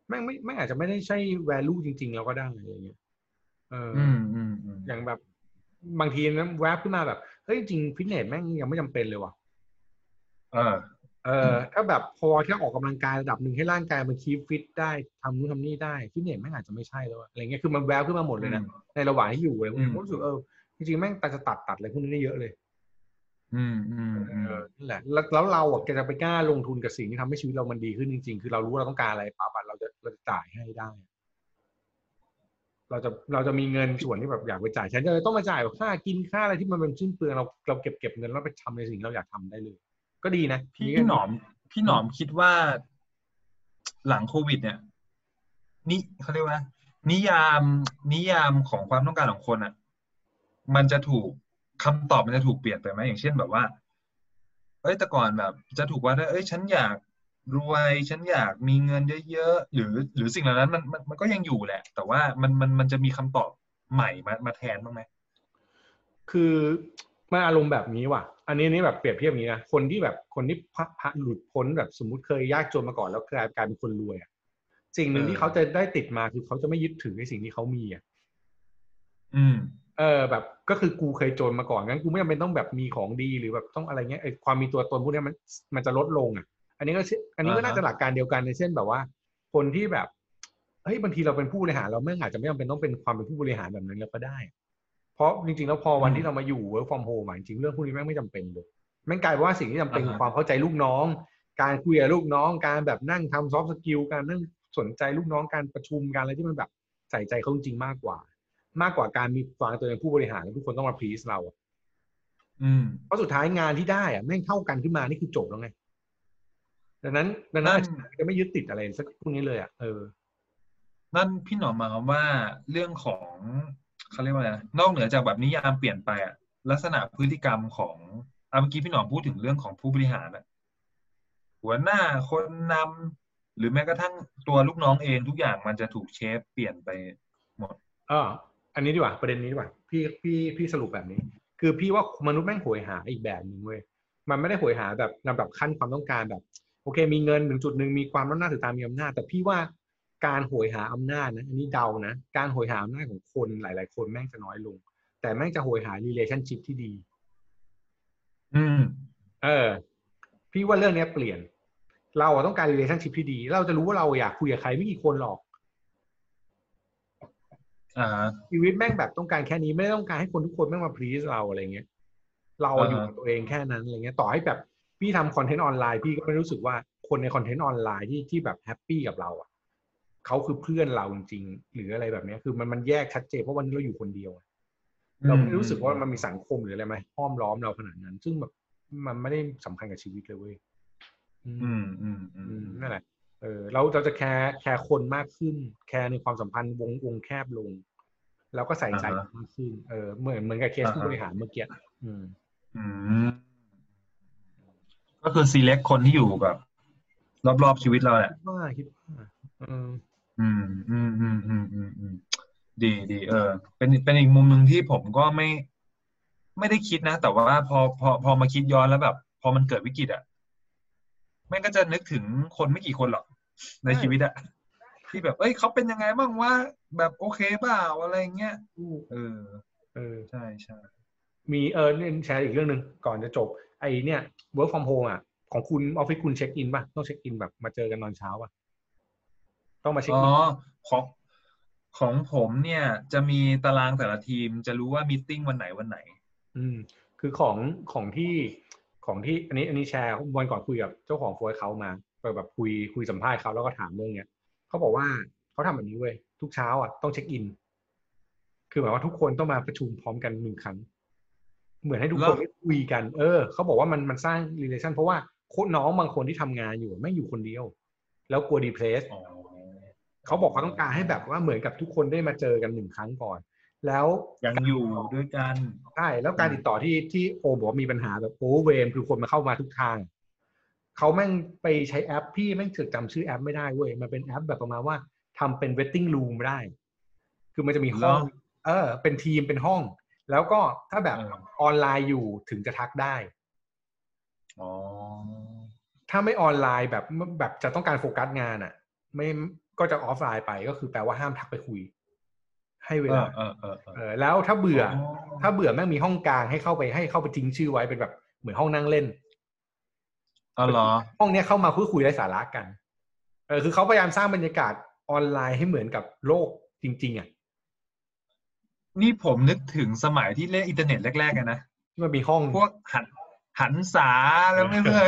แม่งไม่ไม่อาจจะไม่ได้ใช่ value จริงๆเราก็ได้อะไรอย่างเงี้ยเออออืมอืมอืมอย่างแบบบางทีนะแวบขึ้นมาแบบเฮ้ยจริงฟิตเนสแม่งยังไม่จำเป็นเลยว่ะ เออ เออถ้าแบบพอแค่ออกกำลังกายระดับหนึ่งให้ร่างกายมันคีฟฟิตได้ทำนู่นทำนี่ได้ฟิตเนสแม่งอาจจะไม่ใช่แล้วอะอะไรเงี้ยคือมันแวบขึ้นมาหมดเลยนะในระหว่างที่อยู่อะไรพวกนี้อืมผมรู้สึกเออจริงๆแม่งตัดจะตัดตัดอะไรพวกนี้ได้เยอะเลย อืมอืมเออืมอนั่นแหละแล้วแล้วเราอะแกจะไปกล้าลงทุนกับสิ่งที่ทำให้ชีวิตเรามันดีขึ้นจริงๆ คือเรารู้ว่าเราต้องการอะไรปั๊บอะเราจะเราจะจ่ายให้ได้ เราจะเราจะมีเงินส่วนที่แบบอยากไปจ่ายฉันจะต้องมาจ่ายค่ากินค่าอะไรที่มันเป็นชิ้นเปลืองเราเราเก็บเก็บเงินแล้วไปทำในสิ่งที่เราอยากทำได้เลย ก็ดีนะพี่หนอม พี่หนอมคิดว่าหลังโควิด เนี่ยนี่เขาเรียกว่า นิยามนิยามของความต้องการของคนอะ มันจะถูกคำตอบมันจะถูกเปลี่ยนไปไหมอย่างเช่นแบบว่า เอ้ยแต่ก่อนแบบ จะถูกว่าได้เอ้ยฉันอยากรวยฉันอยากมีเงินเยอะๆหรือ หรือสิ่งเหล่านั้นมันมันมันก็ยังอยู่แหละ แต่ว่ามันมันมันจะมีคำตอบใหม่มามาแทนบ้างไหมคือ มันอารมณ์แบบนี้ว่ะ อันนี้นี่แบบเปรียบเทียบอย่างนี้นะคนที่แบบคนที่พะพะหลุดพ้นแบบสมมุติเคยยากจนมาก่อนแล้วกลายกลายเป็นคนรวยอะสิ่งหนึ่งเออที่เขาจะได้ติดมาคือเขาจะไม่ยึดถือในสิ่งที่เขามีอะอืม เออ แบบก็คือกูเคยจนมาก่อนงั้นกูไม่จำเป็นต้องแบบมีของดีหรือแบบต้องอะไรเงี้ยไอความมีตัวตนพวกเนี้ยมันมันจะลดลงอะ อันนี้ก็เช่นอันนี้ก็อ่าฮะน่าจะหลักการเดียวกันในเช่นแบบว่า คนที่แบบเฮ้ยบางทีเราเป็นผู้บริหารเราไม่งอาจจะไม่จำเป็นต้องเป็นความเป็นผู้บริหารแบบนั้นแล้วก็ได้ เพราะจริงๆแล้วพอวันที่เรามาอยู่ work from home อะจริงๆเรื่องพวกนี้แม่งไม่จำเป็นเลยแม่งกลายเป็นว่าสิ่งที่จำเป็นอ่าฮะคือความเข้าใจลูกน้อง การคุยกับลูกน้อง การแบบนั่งทำ soft skill การนั่งสนใจลูกน้องการประชุมการอะไรที่มันแบบใส่ใจเขาจริงๆมากกว่า มากกว่าการมีวางตัวเป็นผู้บริหารแล้วทุกคนต้องมาพรีสเราอะอืมเพราะสุดท้ายงานที่ได้อะแม่งเท่ากันขึ้นมานี่คือจบแล้วไงดังนั้นดังนั้นนั่นจะไม่ยึดติดอะไรสักพวกนี้เลยอะเออนั่นพี่หนอมหมายความว่าเรื่องของ เขาเรียกว่าอะไรนะนอกเหนือจากแบบนิยามเปลี่ยนไปอะลักษณะพฤติกรรมของอะเมื่อกี้พี่หนอมพูดถึงเรื่องของผู้บริหารอะหัวหน้าคนนำหรือแม้กระทั่งตัวลูกน้องเองทุกอย่างมันจะถูกเชฟเปลี่ยนไปหมดเอออันนี้ดีกว่าประเด็นนี้ดีกว่าพี่พี่พี่สรุปแบบนี้ คือพี่ว่ามนุษย์แม่งโหยหาอีกแบบหนึ่งเว้ยมันไม่ได้โหยหาแบบลำดับขั้นความต้องการแบบ โอเค มีเงินถึงจุดหนึ่งมีความน่าถือตามมีอำนาจแต่พี่ว่า การโหยหาอำนาจนะอันนี้เดานะ การโหยหาอำนาจของคนหลาย ๆ คนแม่งจะน้อยลง แต่แม่งจะโหยหา relationship ที่ดี อืม เออ พี่ว่าเรื่องเนี้ยเปลี่ยน เราอะต้องการ relationship ที่ดี เราจะรู้ว่าเราอยากคุยกับใครไม่กี่คนหรอกอ่าชีวิตแม่งแบบต้องการแค่นี้ไม่ได้ต้องการให้คนทุกคนแม่งมา please เราอะไรเงี้ย เราอะอ่าฮะอยู่กับตัวเองแค่นั้นอะไรเงี้ย ต่อให้แบบพี่ทำ content ออนไลน์พี่ก็ไม่รู้สึกว่าคนใน content ออนไลน์ที่ที่แบบ happy กับเราอะ เขาคือเพื่อนเราจริงๆหรืออะไรแบบเนี้ยคือมันมันแยกชัดเจนเพราะวันนี้เราอยู่คนเดียว เราไม่รู้สึกว่ามันมีสังคมหรืออะไรมาห้อมล้อมเราขนาดนั้น ซึ่งแบบมันไม่ได้สำคัญกับชีวิตเลยเว้ยอืมอืมอืมอือืมมนั่นแหละเออเราเราจะ care care คนมากขึ้น care ในความสัมพันธ์วงวงแคบลง แล้วก็ใส่ใจอ่าฮะมากขึ้นเออเหมือนเหมือนกับเคสอ่าฮะผู้บริหารเมื่อกี้อืม อืมก็คือ select คนที่อยู่แบบ รอบๆชีวิตเราแหละคิดว่าคิดว่าเออ อืม อืมอืมอืมอืมอืมดีดีเออ เป็นเป็นอีกมุมหนึ่งที่ผมก็ไม่ ไม่ได้คิดนะ แต่ว่าพอพอพอมาคิดย้อนแล้วแบบ พอมันเกิดวิกฤตอะแม่งก็จะนึกถึงคนไม่กี่คนหรอก ในชีวิตอะที่แบบ เอ้ยเขาเป็นยังไงบ้างว่า แบบโอเคเปล่าอะไรเงี้ยเออ เออ ใช่ใช่มีเออเนี่ยแชร์อีกเรื่องหนึ่งก่อนจะจบ ไอเนี่ย work from home อะ ของคุณออฟฟิศคุณ check in ป่ะ ต้อง check in แบบมาเจอกันตอนเช้าป่ะ ต้องมาเช็คอ๋อ in ของของผมเนี่ยจะมีตารางแต่ละทีม จะรู้ว่า meeting วันไหนวันไหน อืม คือของของที่ของที่อันนี้อันนี้แชร์วันก่อนคุยกับเจ้าของโฟยเขามาเปิดแบบคุยคุยสัมภาษณ์เขาแล้วก็ถามเรื่องเนี้ยเขาบอกว่าเขาทำแบบนี้เว้ยทุกเช้าอะต้องเช็คอิน คือหมายว่าทุกคนต้องมาประชุมพร้อมกันหนึ่งครั้ง เหมือนให้ทุกคนแล้วได้คุยกัน เออเขาบอกว่ามันมันสร้าง relation เพราะว่าโค้ชน้องบางคนที่ทำงานอยู่ไม่อยู่คนเดียว แล้วกลัวดีเพรสอ๋อ เขาบอกเขาต้องการให้แบบว่าเหมือนกับทุกคนได้มาเจอกันหนึ่งครั้งก่อน แล้วยังอยู่ด้วยกันใช่แล้วการติดต่อที่ที่โอบอกว่ามีปัญหาแบบโอเวมคือคนมาเข้ามาทุกทางเขาแม่งไปใช้แอปพี่แม่งถึกจำชื่อแอปไม่ได้เว้ยมันเป็นแอปแบบประมาณว่าทำเป็น waiting room ได้ คือมันจะมีห้องเหรอเออ เป็นทีมเป็นห้อง แล้วก็ถ้าแบบเออออนไลน์อยู่ถึงจะทักได้อ๋อถ้าไม่ออนไลน์แบบแบบจะต้องการโฟกัสงานอะ ไม่ ก็จะออฟไลน์ไปก็คือแปลว่าห้ามทักไปคุย ให้เวเอลาอเออเออเออเออแล้วถ้าเบื่ออ๋อถ้าเบื่อแม่งมีห้องกลางให้เข้าไปให้เข้าไปทิ้งชื่อไว้เป็นแบบเหมือนห้องนั่งเล่นอ๋อเหรอห้องเนี้ยเข้ามาพูดคุยได้สาระกันเออคือเขาพยายามสร้างบรรยากาศออนไลน์ให้เหมือนกับโลกจริง ๆอะนี่ผมนึกถึงสมัยที่เล่นอินเทอร์เน็ตแรกๆกันนะที่มันมีห้องพวกหันหันษาแล้วไม่เพื่อ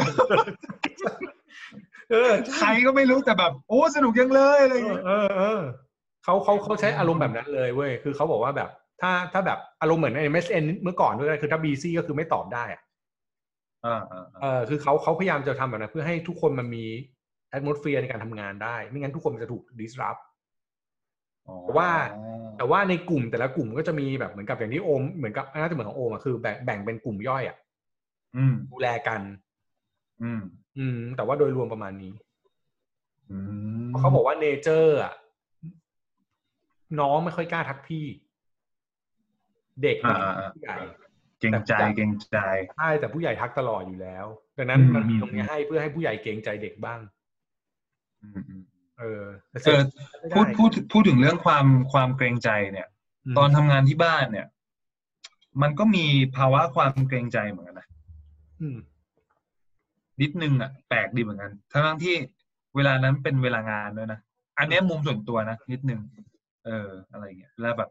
เออใครก็ไม่รู้แต่แบบโอ้สนุกยังเลยอะไรเออย่างอเงี้ยเออเออเขาเขาเขาใช้อารมณ์แบบนั้นเลยเว้ยคือเขาบอกว่าแบบ ถ้าถ้าแบบอารมณ์เหมือนใน MSN เมื่อก่อนด้วยคือถ้า BC ก็คือไม่ตอบได้อะอ่าอ่าเออคือเขาเขาพยายามจะทำแบบนั้นเพื่อให้ทุกคนมันมี atmosphere ในการทำงานได้ ไม่งั้นทุกคนมันจะถูก disrupt อ๋อแต่ว่า แต่ว่าในกลุ่มแต่ละกลุ่มก็จะมีแบบเหมือนกับอย่างที่โอมเหมือนกับน่าจะเหมือนของโอมอะคือแบ่งแบ่งเป็นกลุ่มย่อยอะอืมดูแลกัน อืม อืม แต่ว่าโดยรวมประมาณนี้อืมเขาบอกว่าเนเจอร์อะน้องไม่ค่อยกล้าทักพี่ เด็กอ่าไม่อ่าอ่าผู้ใหญ่เกรงใจเกรงใจใช่แต่ผู้ใหญ่ทักตลอดอยู่แล้ว ดังนั้นอืมมันมีอืมตรงนี้ให้เพื่อให้ผู้ใหญ่เกรงใจเด็กบ้างอืมอืมเออแต่เออไม่ไพูดพูดพูดถึงเรื่องความความเกรงใจเนี่ยมตอนทำงานที่บ้านเนี่ย มันก็มีภาวะความเกรงใจเหมือนกันนะอืม นิดนึงอะแปลกดีเหมือนกันทั้งๆที่เวลานั้นเป็นเวลางานด้วยนะ อันเนี้ยมุมส่วนตัวนะนิดนึง เออ อะไรเงี้ยแล้วแบบ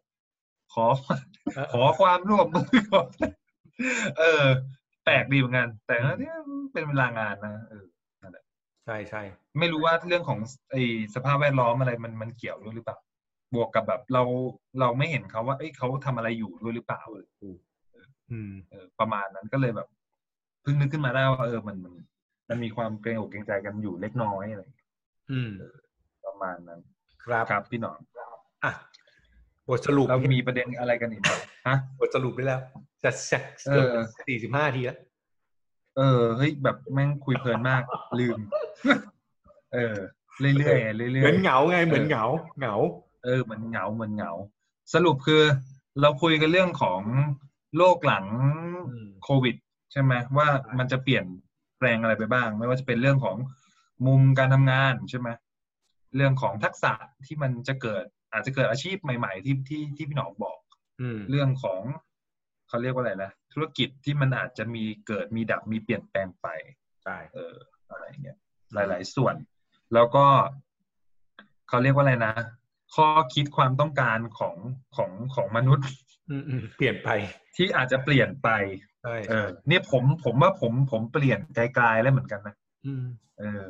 ขอ ขอความร่วมมือก่อนเออ แปลกดีเหมือนกัน แต่ก็เนี่ยเป็นเวลางานนะเออใช่ใช่ไม่รู้ว่าเรื่องของไอสภาพแวดล้อมอะไรมันมันเกี่ยวด้วยหรือเปล่า บวกกับแบบเราเราไม่เห็นเขาว่า เอ้ยเขาทำอะไรอยู่ด้วยหรือเปล่าอืมเออประมาณนั้นก็เลยแบบเพิ่งนึกขึ้นมาได้ว่าเออมันมัน มันมีความเกรงอกเกรงใจกันอยู่เล็กน้อยอะไรอย่างเงี้ยอืม ประมาณนั้น ครับครับพี่หนอมอะบทสรุปเรามีประเด็นอะไรกันอีกไหมฮะบทสรุปได้แล้วจะจะเออสี่สิบห้าทีแล้วเออเฮ้ยแบบแม่งคุยเพลินมาก ลืม เออเรื่อยๆเรื่อยๆเหมือนเหงาไงเหมือนเหงา เหงา เออเหมือนเหงาเหมือนเหงา สรุปคือ เราคุยกันเรื่องของโลกหลังอืมโควิด ใช่ไหมว่ามันจะเปลี่ยน แปลงอะไรไปบ้าง ไม่ว่าจะเป็นเรื่องของมุมการทำงานใช่ไหมเรื่องของทักษะที่มันจะเกิด อาจจะเกิดอาชีพใหม่ๆ ที่ที่ที่พี่หนอมบอกอืมเรื่องของเขาเรียกว่าอะไรนะธุรกิจที่มันอาจจะมีเกิดมีดับมีเปลี่ยนแปลงไปใช่เอออะไรเงี้ยหลาย ๆ ส่วน แล้วก็เขาเรียกว่าอะไรนะข้อคิดความต้องการของของของมนุษย์อืมอืมเปลี่ยนไป ที่อาจจะเปลี่ยนไป ใช่เออเนี่ยผมผมว่าผมผมเปลี่ยนไกลๆแล้วเหมือนกันนะอืมเออ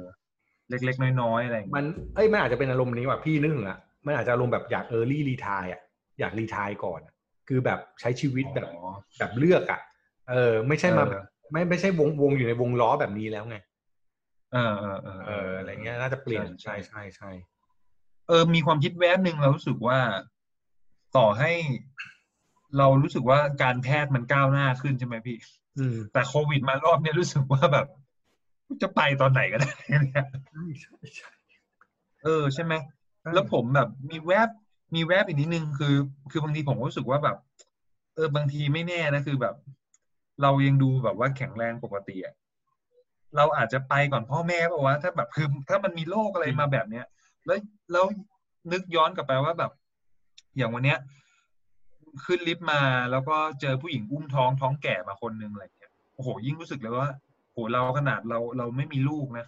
เล็กๆน้อยๆอะไรอย่างมัเงี้ยนเอ้ยมันอาจจะเป็นอารมณ์นี้ว่ะพี่นึกถึงละมันอาจจะอารมณ์แบบอยากเออร์ลี่รีทายอะอยากรีทายก่อนอะคือแบบใช้ชีวิตแบบอ๋อแบบเลือกอะ เออ ไม่ใช่มาเออแบบไม่ไม่ใช่วงวงอยู่ในวงล้อแบบนี้แล้วไงเออเออเออเอออะไรเงี้ยน่าจะเปลี่ยนใช่ใช่ใช่ใช่ใช่เออ มีความคิดแวบหนึ่งเรารู้สึกว่า ต่อให้ เรารู้สึกว่าการแพทย์มันก้าวหน้าขึ้นใช่ไหมพี่อืมแต่โควิดมารอบเนี้ยรู้สึกว่าแบบ จะไปตอนไหนก็ได้เนี่ยใช่ใช่ใช่เออใช่ไหมแล้วผมแบบมีแวบมีแวบอีกนิดนึงคือ คือบางทีผมก็รู้สึกว่าแบบ เออบางทีไม่แน่นะคือแบบ เรายังดูแบบว่าแข็งแรงปกติอะเราอาจจะไปก่อนพ่อแม่ป่าวว่าถ้าแบบคือถ้ามันมีโรคอะไรมาแบบเนี้ย แล้วแล้วนึกย้อนกลับไปว่าแบบ อย่างวันเนี้ย ขึ้นลิฟต์มาแล้วก็เจอผู้หญิงอุ้มท้องท้องแก่มาคนนึงอะไรอย่างเงี้ยโอ้โหยิ่งรู้สึกเลยว่าโหเราขนาดเราเราไม่มีลูกนะ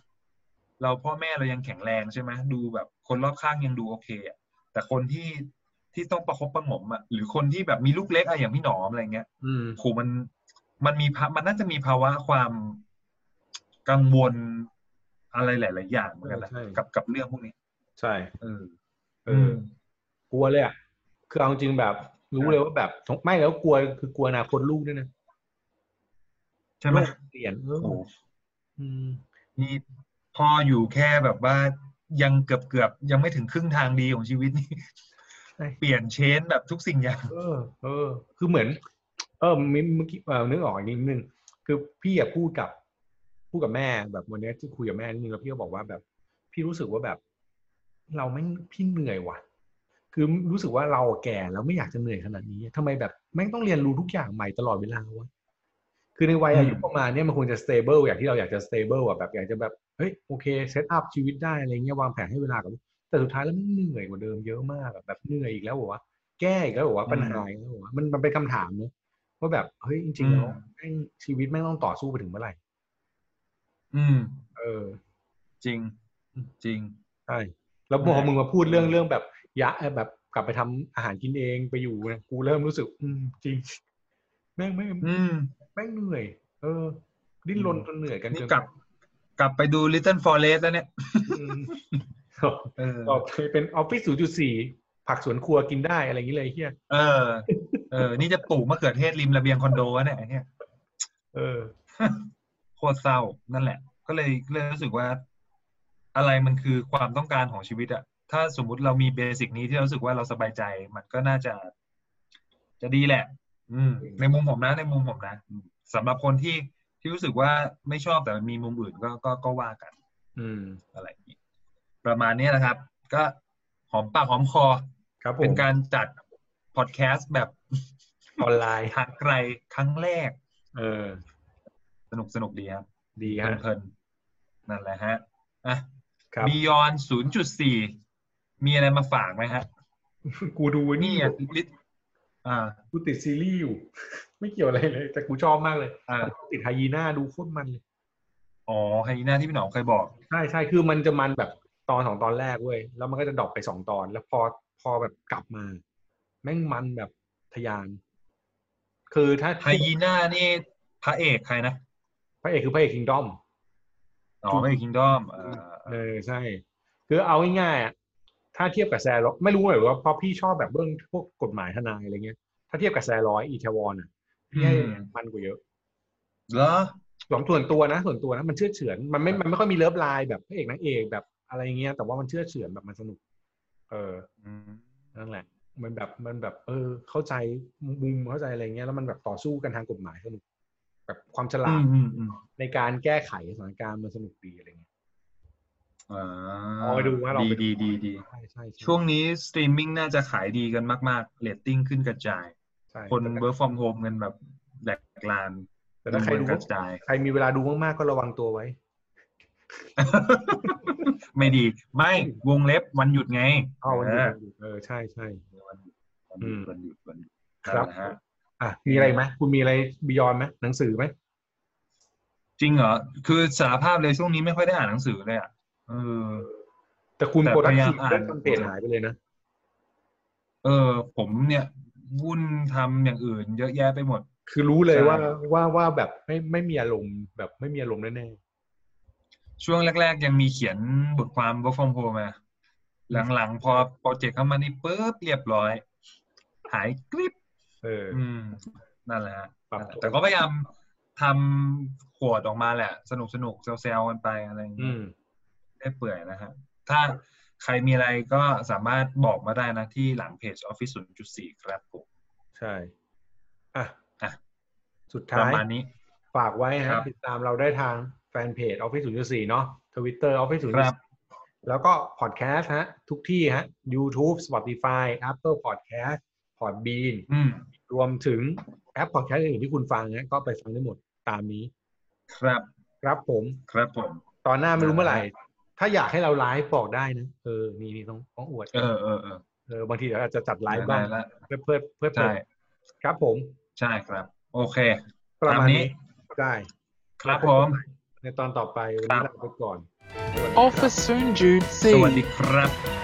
เราพ่อแม่เรายังแข็งแรงใช่ไหมดูแบบคนรอบข้างยังดูโอเคอะแต่คนที่ที่ต้องประคบประหงมอะหรือคนที่แบบมีลูกเล็กอะอย่างพี่หนอมอะไรเงี้ยอืมโหมันมันมีภามันน่าจะมีภาวะความกังวลอะไรหลาย ๆ อย่างเหมือนกันนะใช่กับกับเรื่องพวกนี้ ใช่ เออ เออกลัวเลยอะคือเอาจริงแบบ รู้เลยว่าแบบไม่แล้วกลัวคือกลัวอนาคตลูกด้วยนะใช่ไหมโลกเปลี่ยนเออโอ้อืมนี่พ่ออยู่แค่แบบว่ายังเกือบเกือบๆยังไม่ถึงครึ่งทางดีของชีวิตนี่ใช่เปลี่ยนเชนแบบทุกสิ่งอย่าง เออ เออ คือเหมือน เออเมื่อกี้เออนึกออกอีกนิดนึงคือพี่อะพูดกับพูดกับแม่แบบวันเนี้ยที่คุยกับแม่นิดนึงแล้วพี่ก็บอกว่าแบบ พี่รู้สึกว่าแบบ เราแม่งพี่เหนื่อยว่ะ คือรู้สึกว่าเราแก่แล้วไม่อยากจะเหนื่อยขนาดนี้ทำไมแบบแม่งต้องเรียนรู้ทุกอย่างใหม่ตลอดเวลาวะคือในวัยอายุอืมประมาณเนี้ยมันควรจะ stable อย่างที่เราอยากจะ stable อะแบบอยากจะแบบเฮ้ยโอเคเซตอัพชีวิตได้อะไรเงี้ยวางแผนให้เวลากับลูกแต่สุดท้ายแล้วมันเหนื่อยกว่าเดิมเยอะมากอะแบบเหนื่อยอีกแล้วเหรอวะแก้อีกแล้วเหรอวะปัญหาอีกแล้วเหรอวะมันมันเป็นคำถามเนอะว่าแบบเฮ้ยจริงๆแล้วแม่งชีวิตแม่งต้องต่อสู้ไปถึงเมื่อไหร่อืม เออ จริง จริงใช่แล้วพอใช่มึงมาพูดเรื่องเรื่องแบบ ยะแบบกลับไปทำอาหารกินเองไปอยู่นะกูเริ่มรู้สึก อืม จริง แม่งไม่งอืมแม่งเหนื่อย เออ ดิ้นรนจนเหนื่อยกันนี่เกินกลับ กลับไปดู Little Forest แล้วเนี่ยอืมเออต่อไปเป็นออฟฟิศศูนย์จุดสี่ผักสวนครัวกินได้อะไรอย่างนี้เลยเฮียเออ เออ นี่จะปลูกมะเขือเทศริมระเบียงคอนโดวะเนี่ยไอ้เนี่ยเออโคตรเศร้านั่นแหละ ก็เลยก็เลยรู้สึกว่า อะไรมันคือความต้องการของชีวิตอะ ถ้าสมมุติเรามีเบสิกนี้ที่เรารู้สึกว่าเราสบายใจ มันก็น่าจะ จะดีแหละ อืม ในมุมผมนะ ในมุมผมนะอืมสำหรับคนที่ที่รู้สึกว่าไม่ชอบแต่มันมีมุมอื่นก็ก็ก็ว่ากัน อืม อะไรอย่างนี้ประมาณนี้นะครับ ก็หอมปากหอมคอครับผมเป็นการจัดพอดแคสต์แบบออนไลน์ทางไกลครั้งแรก เออ สนุกสนุกดีครับ ดีเพฮะลินๆนั่นแหละฮะอะครับ Beyond ศูนย์จุดสี่ มีอะไรมาฝากไหมฮะ กูดูนี่นี่อะลิอ่า กูติดซีรีส์อยู่ ไม่เกี่ยวอะไรเลย แต่กูชอบมากเลย อ่า ติด Hyena ดูโคตรมันเลย อ๋อ Hyena ที่พี่หนอมเคยบอก ใช่ใช่คือมันจะมันแบบตอนสองตอนแรกเว้ย แล้วมันก็จะ drop ไปสองตอน แล้วพอพอแบบกลับมา แม่งมันแบบทะยาน คือถ้า Hyena นี่พระเอกใครนะ พระเอกคือพระเอก Kingdom อ๋อพระเอก Kingdom เออเออใช่ คือเอาง่ายๆอะ ถ้าเทียบกับแซร์ร้อยไม่รู้เลยว่าเพราะพี่ชอบแบบเรื่องพวกกฎหมายทนายอะไรเงี้ย ถ้าเทียบกับแซร์ร้อยอีเทวอนอะพี่ให้มันกว่าเยอะเหรอสองส่วนตัวนะ ส่วนตัวนะมันเชือดเฉือนมันไม่มันไม่ค่อยมี love line แบบพระเอกนางเอกแบบอะไรเงี้ยแต่ว่ามันเชือดเฉือนแบบมันสนุก เอออืมนั่นแหละ มันแบบมันแบบ เออ เข้าใจมุมเข้าใจอะไรเงี้ยแล้วมันแบบต่อสู้กันทางกฎหมายสนุกแบบความฉลาอืดมอืมอืมในการแก้ไขสถานการณ์มันสนุกดีอะไรเงี้ย อ่าเอาไปดูว่าเราดีไปดูดีดีดี ใช่ใช่ช่วงนี้สตรีมมิ่งน่าจะขายดีกันมากๆเรตติ้งขึ้นกระจาย ใช่คนแต่ work from home กันแบบแหลกลาญแต่ถ้าใครดูกระจาย ใครมีเวลาดูมากๆก็ระวังตัวไว้ ไม่ดี ไม่วงเล็บวันหยุดไงเอาวันหเอยุดอเออใช่ใช่ วันหยุดอืมวันหยุดวันหยุดครับนั่นแหละฮะ อะมีอะไรไหมคุณมีอะไรบียอนไหมหนังสือไหมจริงเหรอ คือสารภาพเลยช่วงนี้ไม่ค่อยได้อ่านหนังสือเลยอะ เออ แต่คุณแต่โปรดักพยายาทีมอ่านเรื่องคอนเทนต์หายไปเลยนะ เออ ผมเนี่ยวุ่นทำอย่างอื่น เยอะแยะไปหมด คือรู้เลยใช่ว่าว่าว่าแบบไม่ไม่มีอารมณ์แบบไม่มีอารมณ์แน่ช่วงแรก ๆ ยังมีเขียนบทความ work from home มาหลังๆ พอโปรเจกต์เข้ามานี่ปุ๊บเรียบร้อย หายกริบๆเออ อืมนั่นแหละฮะปรับนั่นแหละแต่ก็พยายามทำขวดออกมาแหละ สนุกสนุกๆเซลล์กันไปอะไรอย่างอืเงี้ยม ได้เปื่อยนะฮะถ้าใครมีอะไรก็สามารถบอกมาได้นะที่หลังเพจ Office 0.4 ครับผมใช่อะอะสุดปท้าระยมาณนี้ฝากไว้ครัฮะบติดตามเราได้ทางแฟนเพจ Office 0.4 เนาะ Twitter Office ครับ0.4แล้วก็พอดแคสต์ฮะ ทุกที่ฮะ YouTube Spotify Apple Podcast Podbean อืมรวมถึงแอปพอดแคสต์อื่นที่คุณฟังนะก็ไปฟังได้หมดตามนี้ ครับ ครับผม ครับผม ตอนหน้าไม่รู้เมื่อไหร่ได้ ถ้าอยากให้เราไลฟ์บอกได้นะเออนี่นี่ต้องต้องอวดเออเออเออเออบางทีเดี๋ยวอาจจะจัดไลฟ์บ้างได้ละเพื่อเพื่อเพื่อใช่ครับผม ใช่ครับ โอเค ประมาณตามนี้นี้ได้ครับผม ในตอนต่อไปวันนี้ลาไปก่อน Office Soon Jude สวัสดี C. ครับ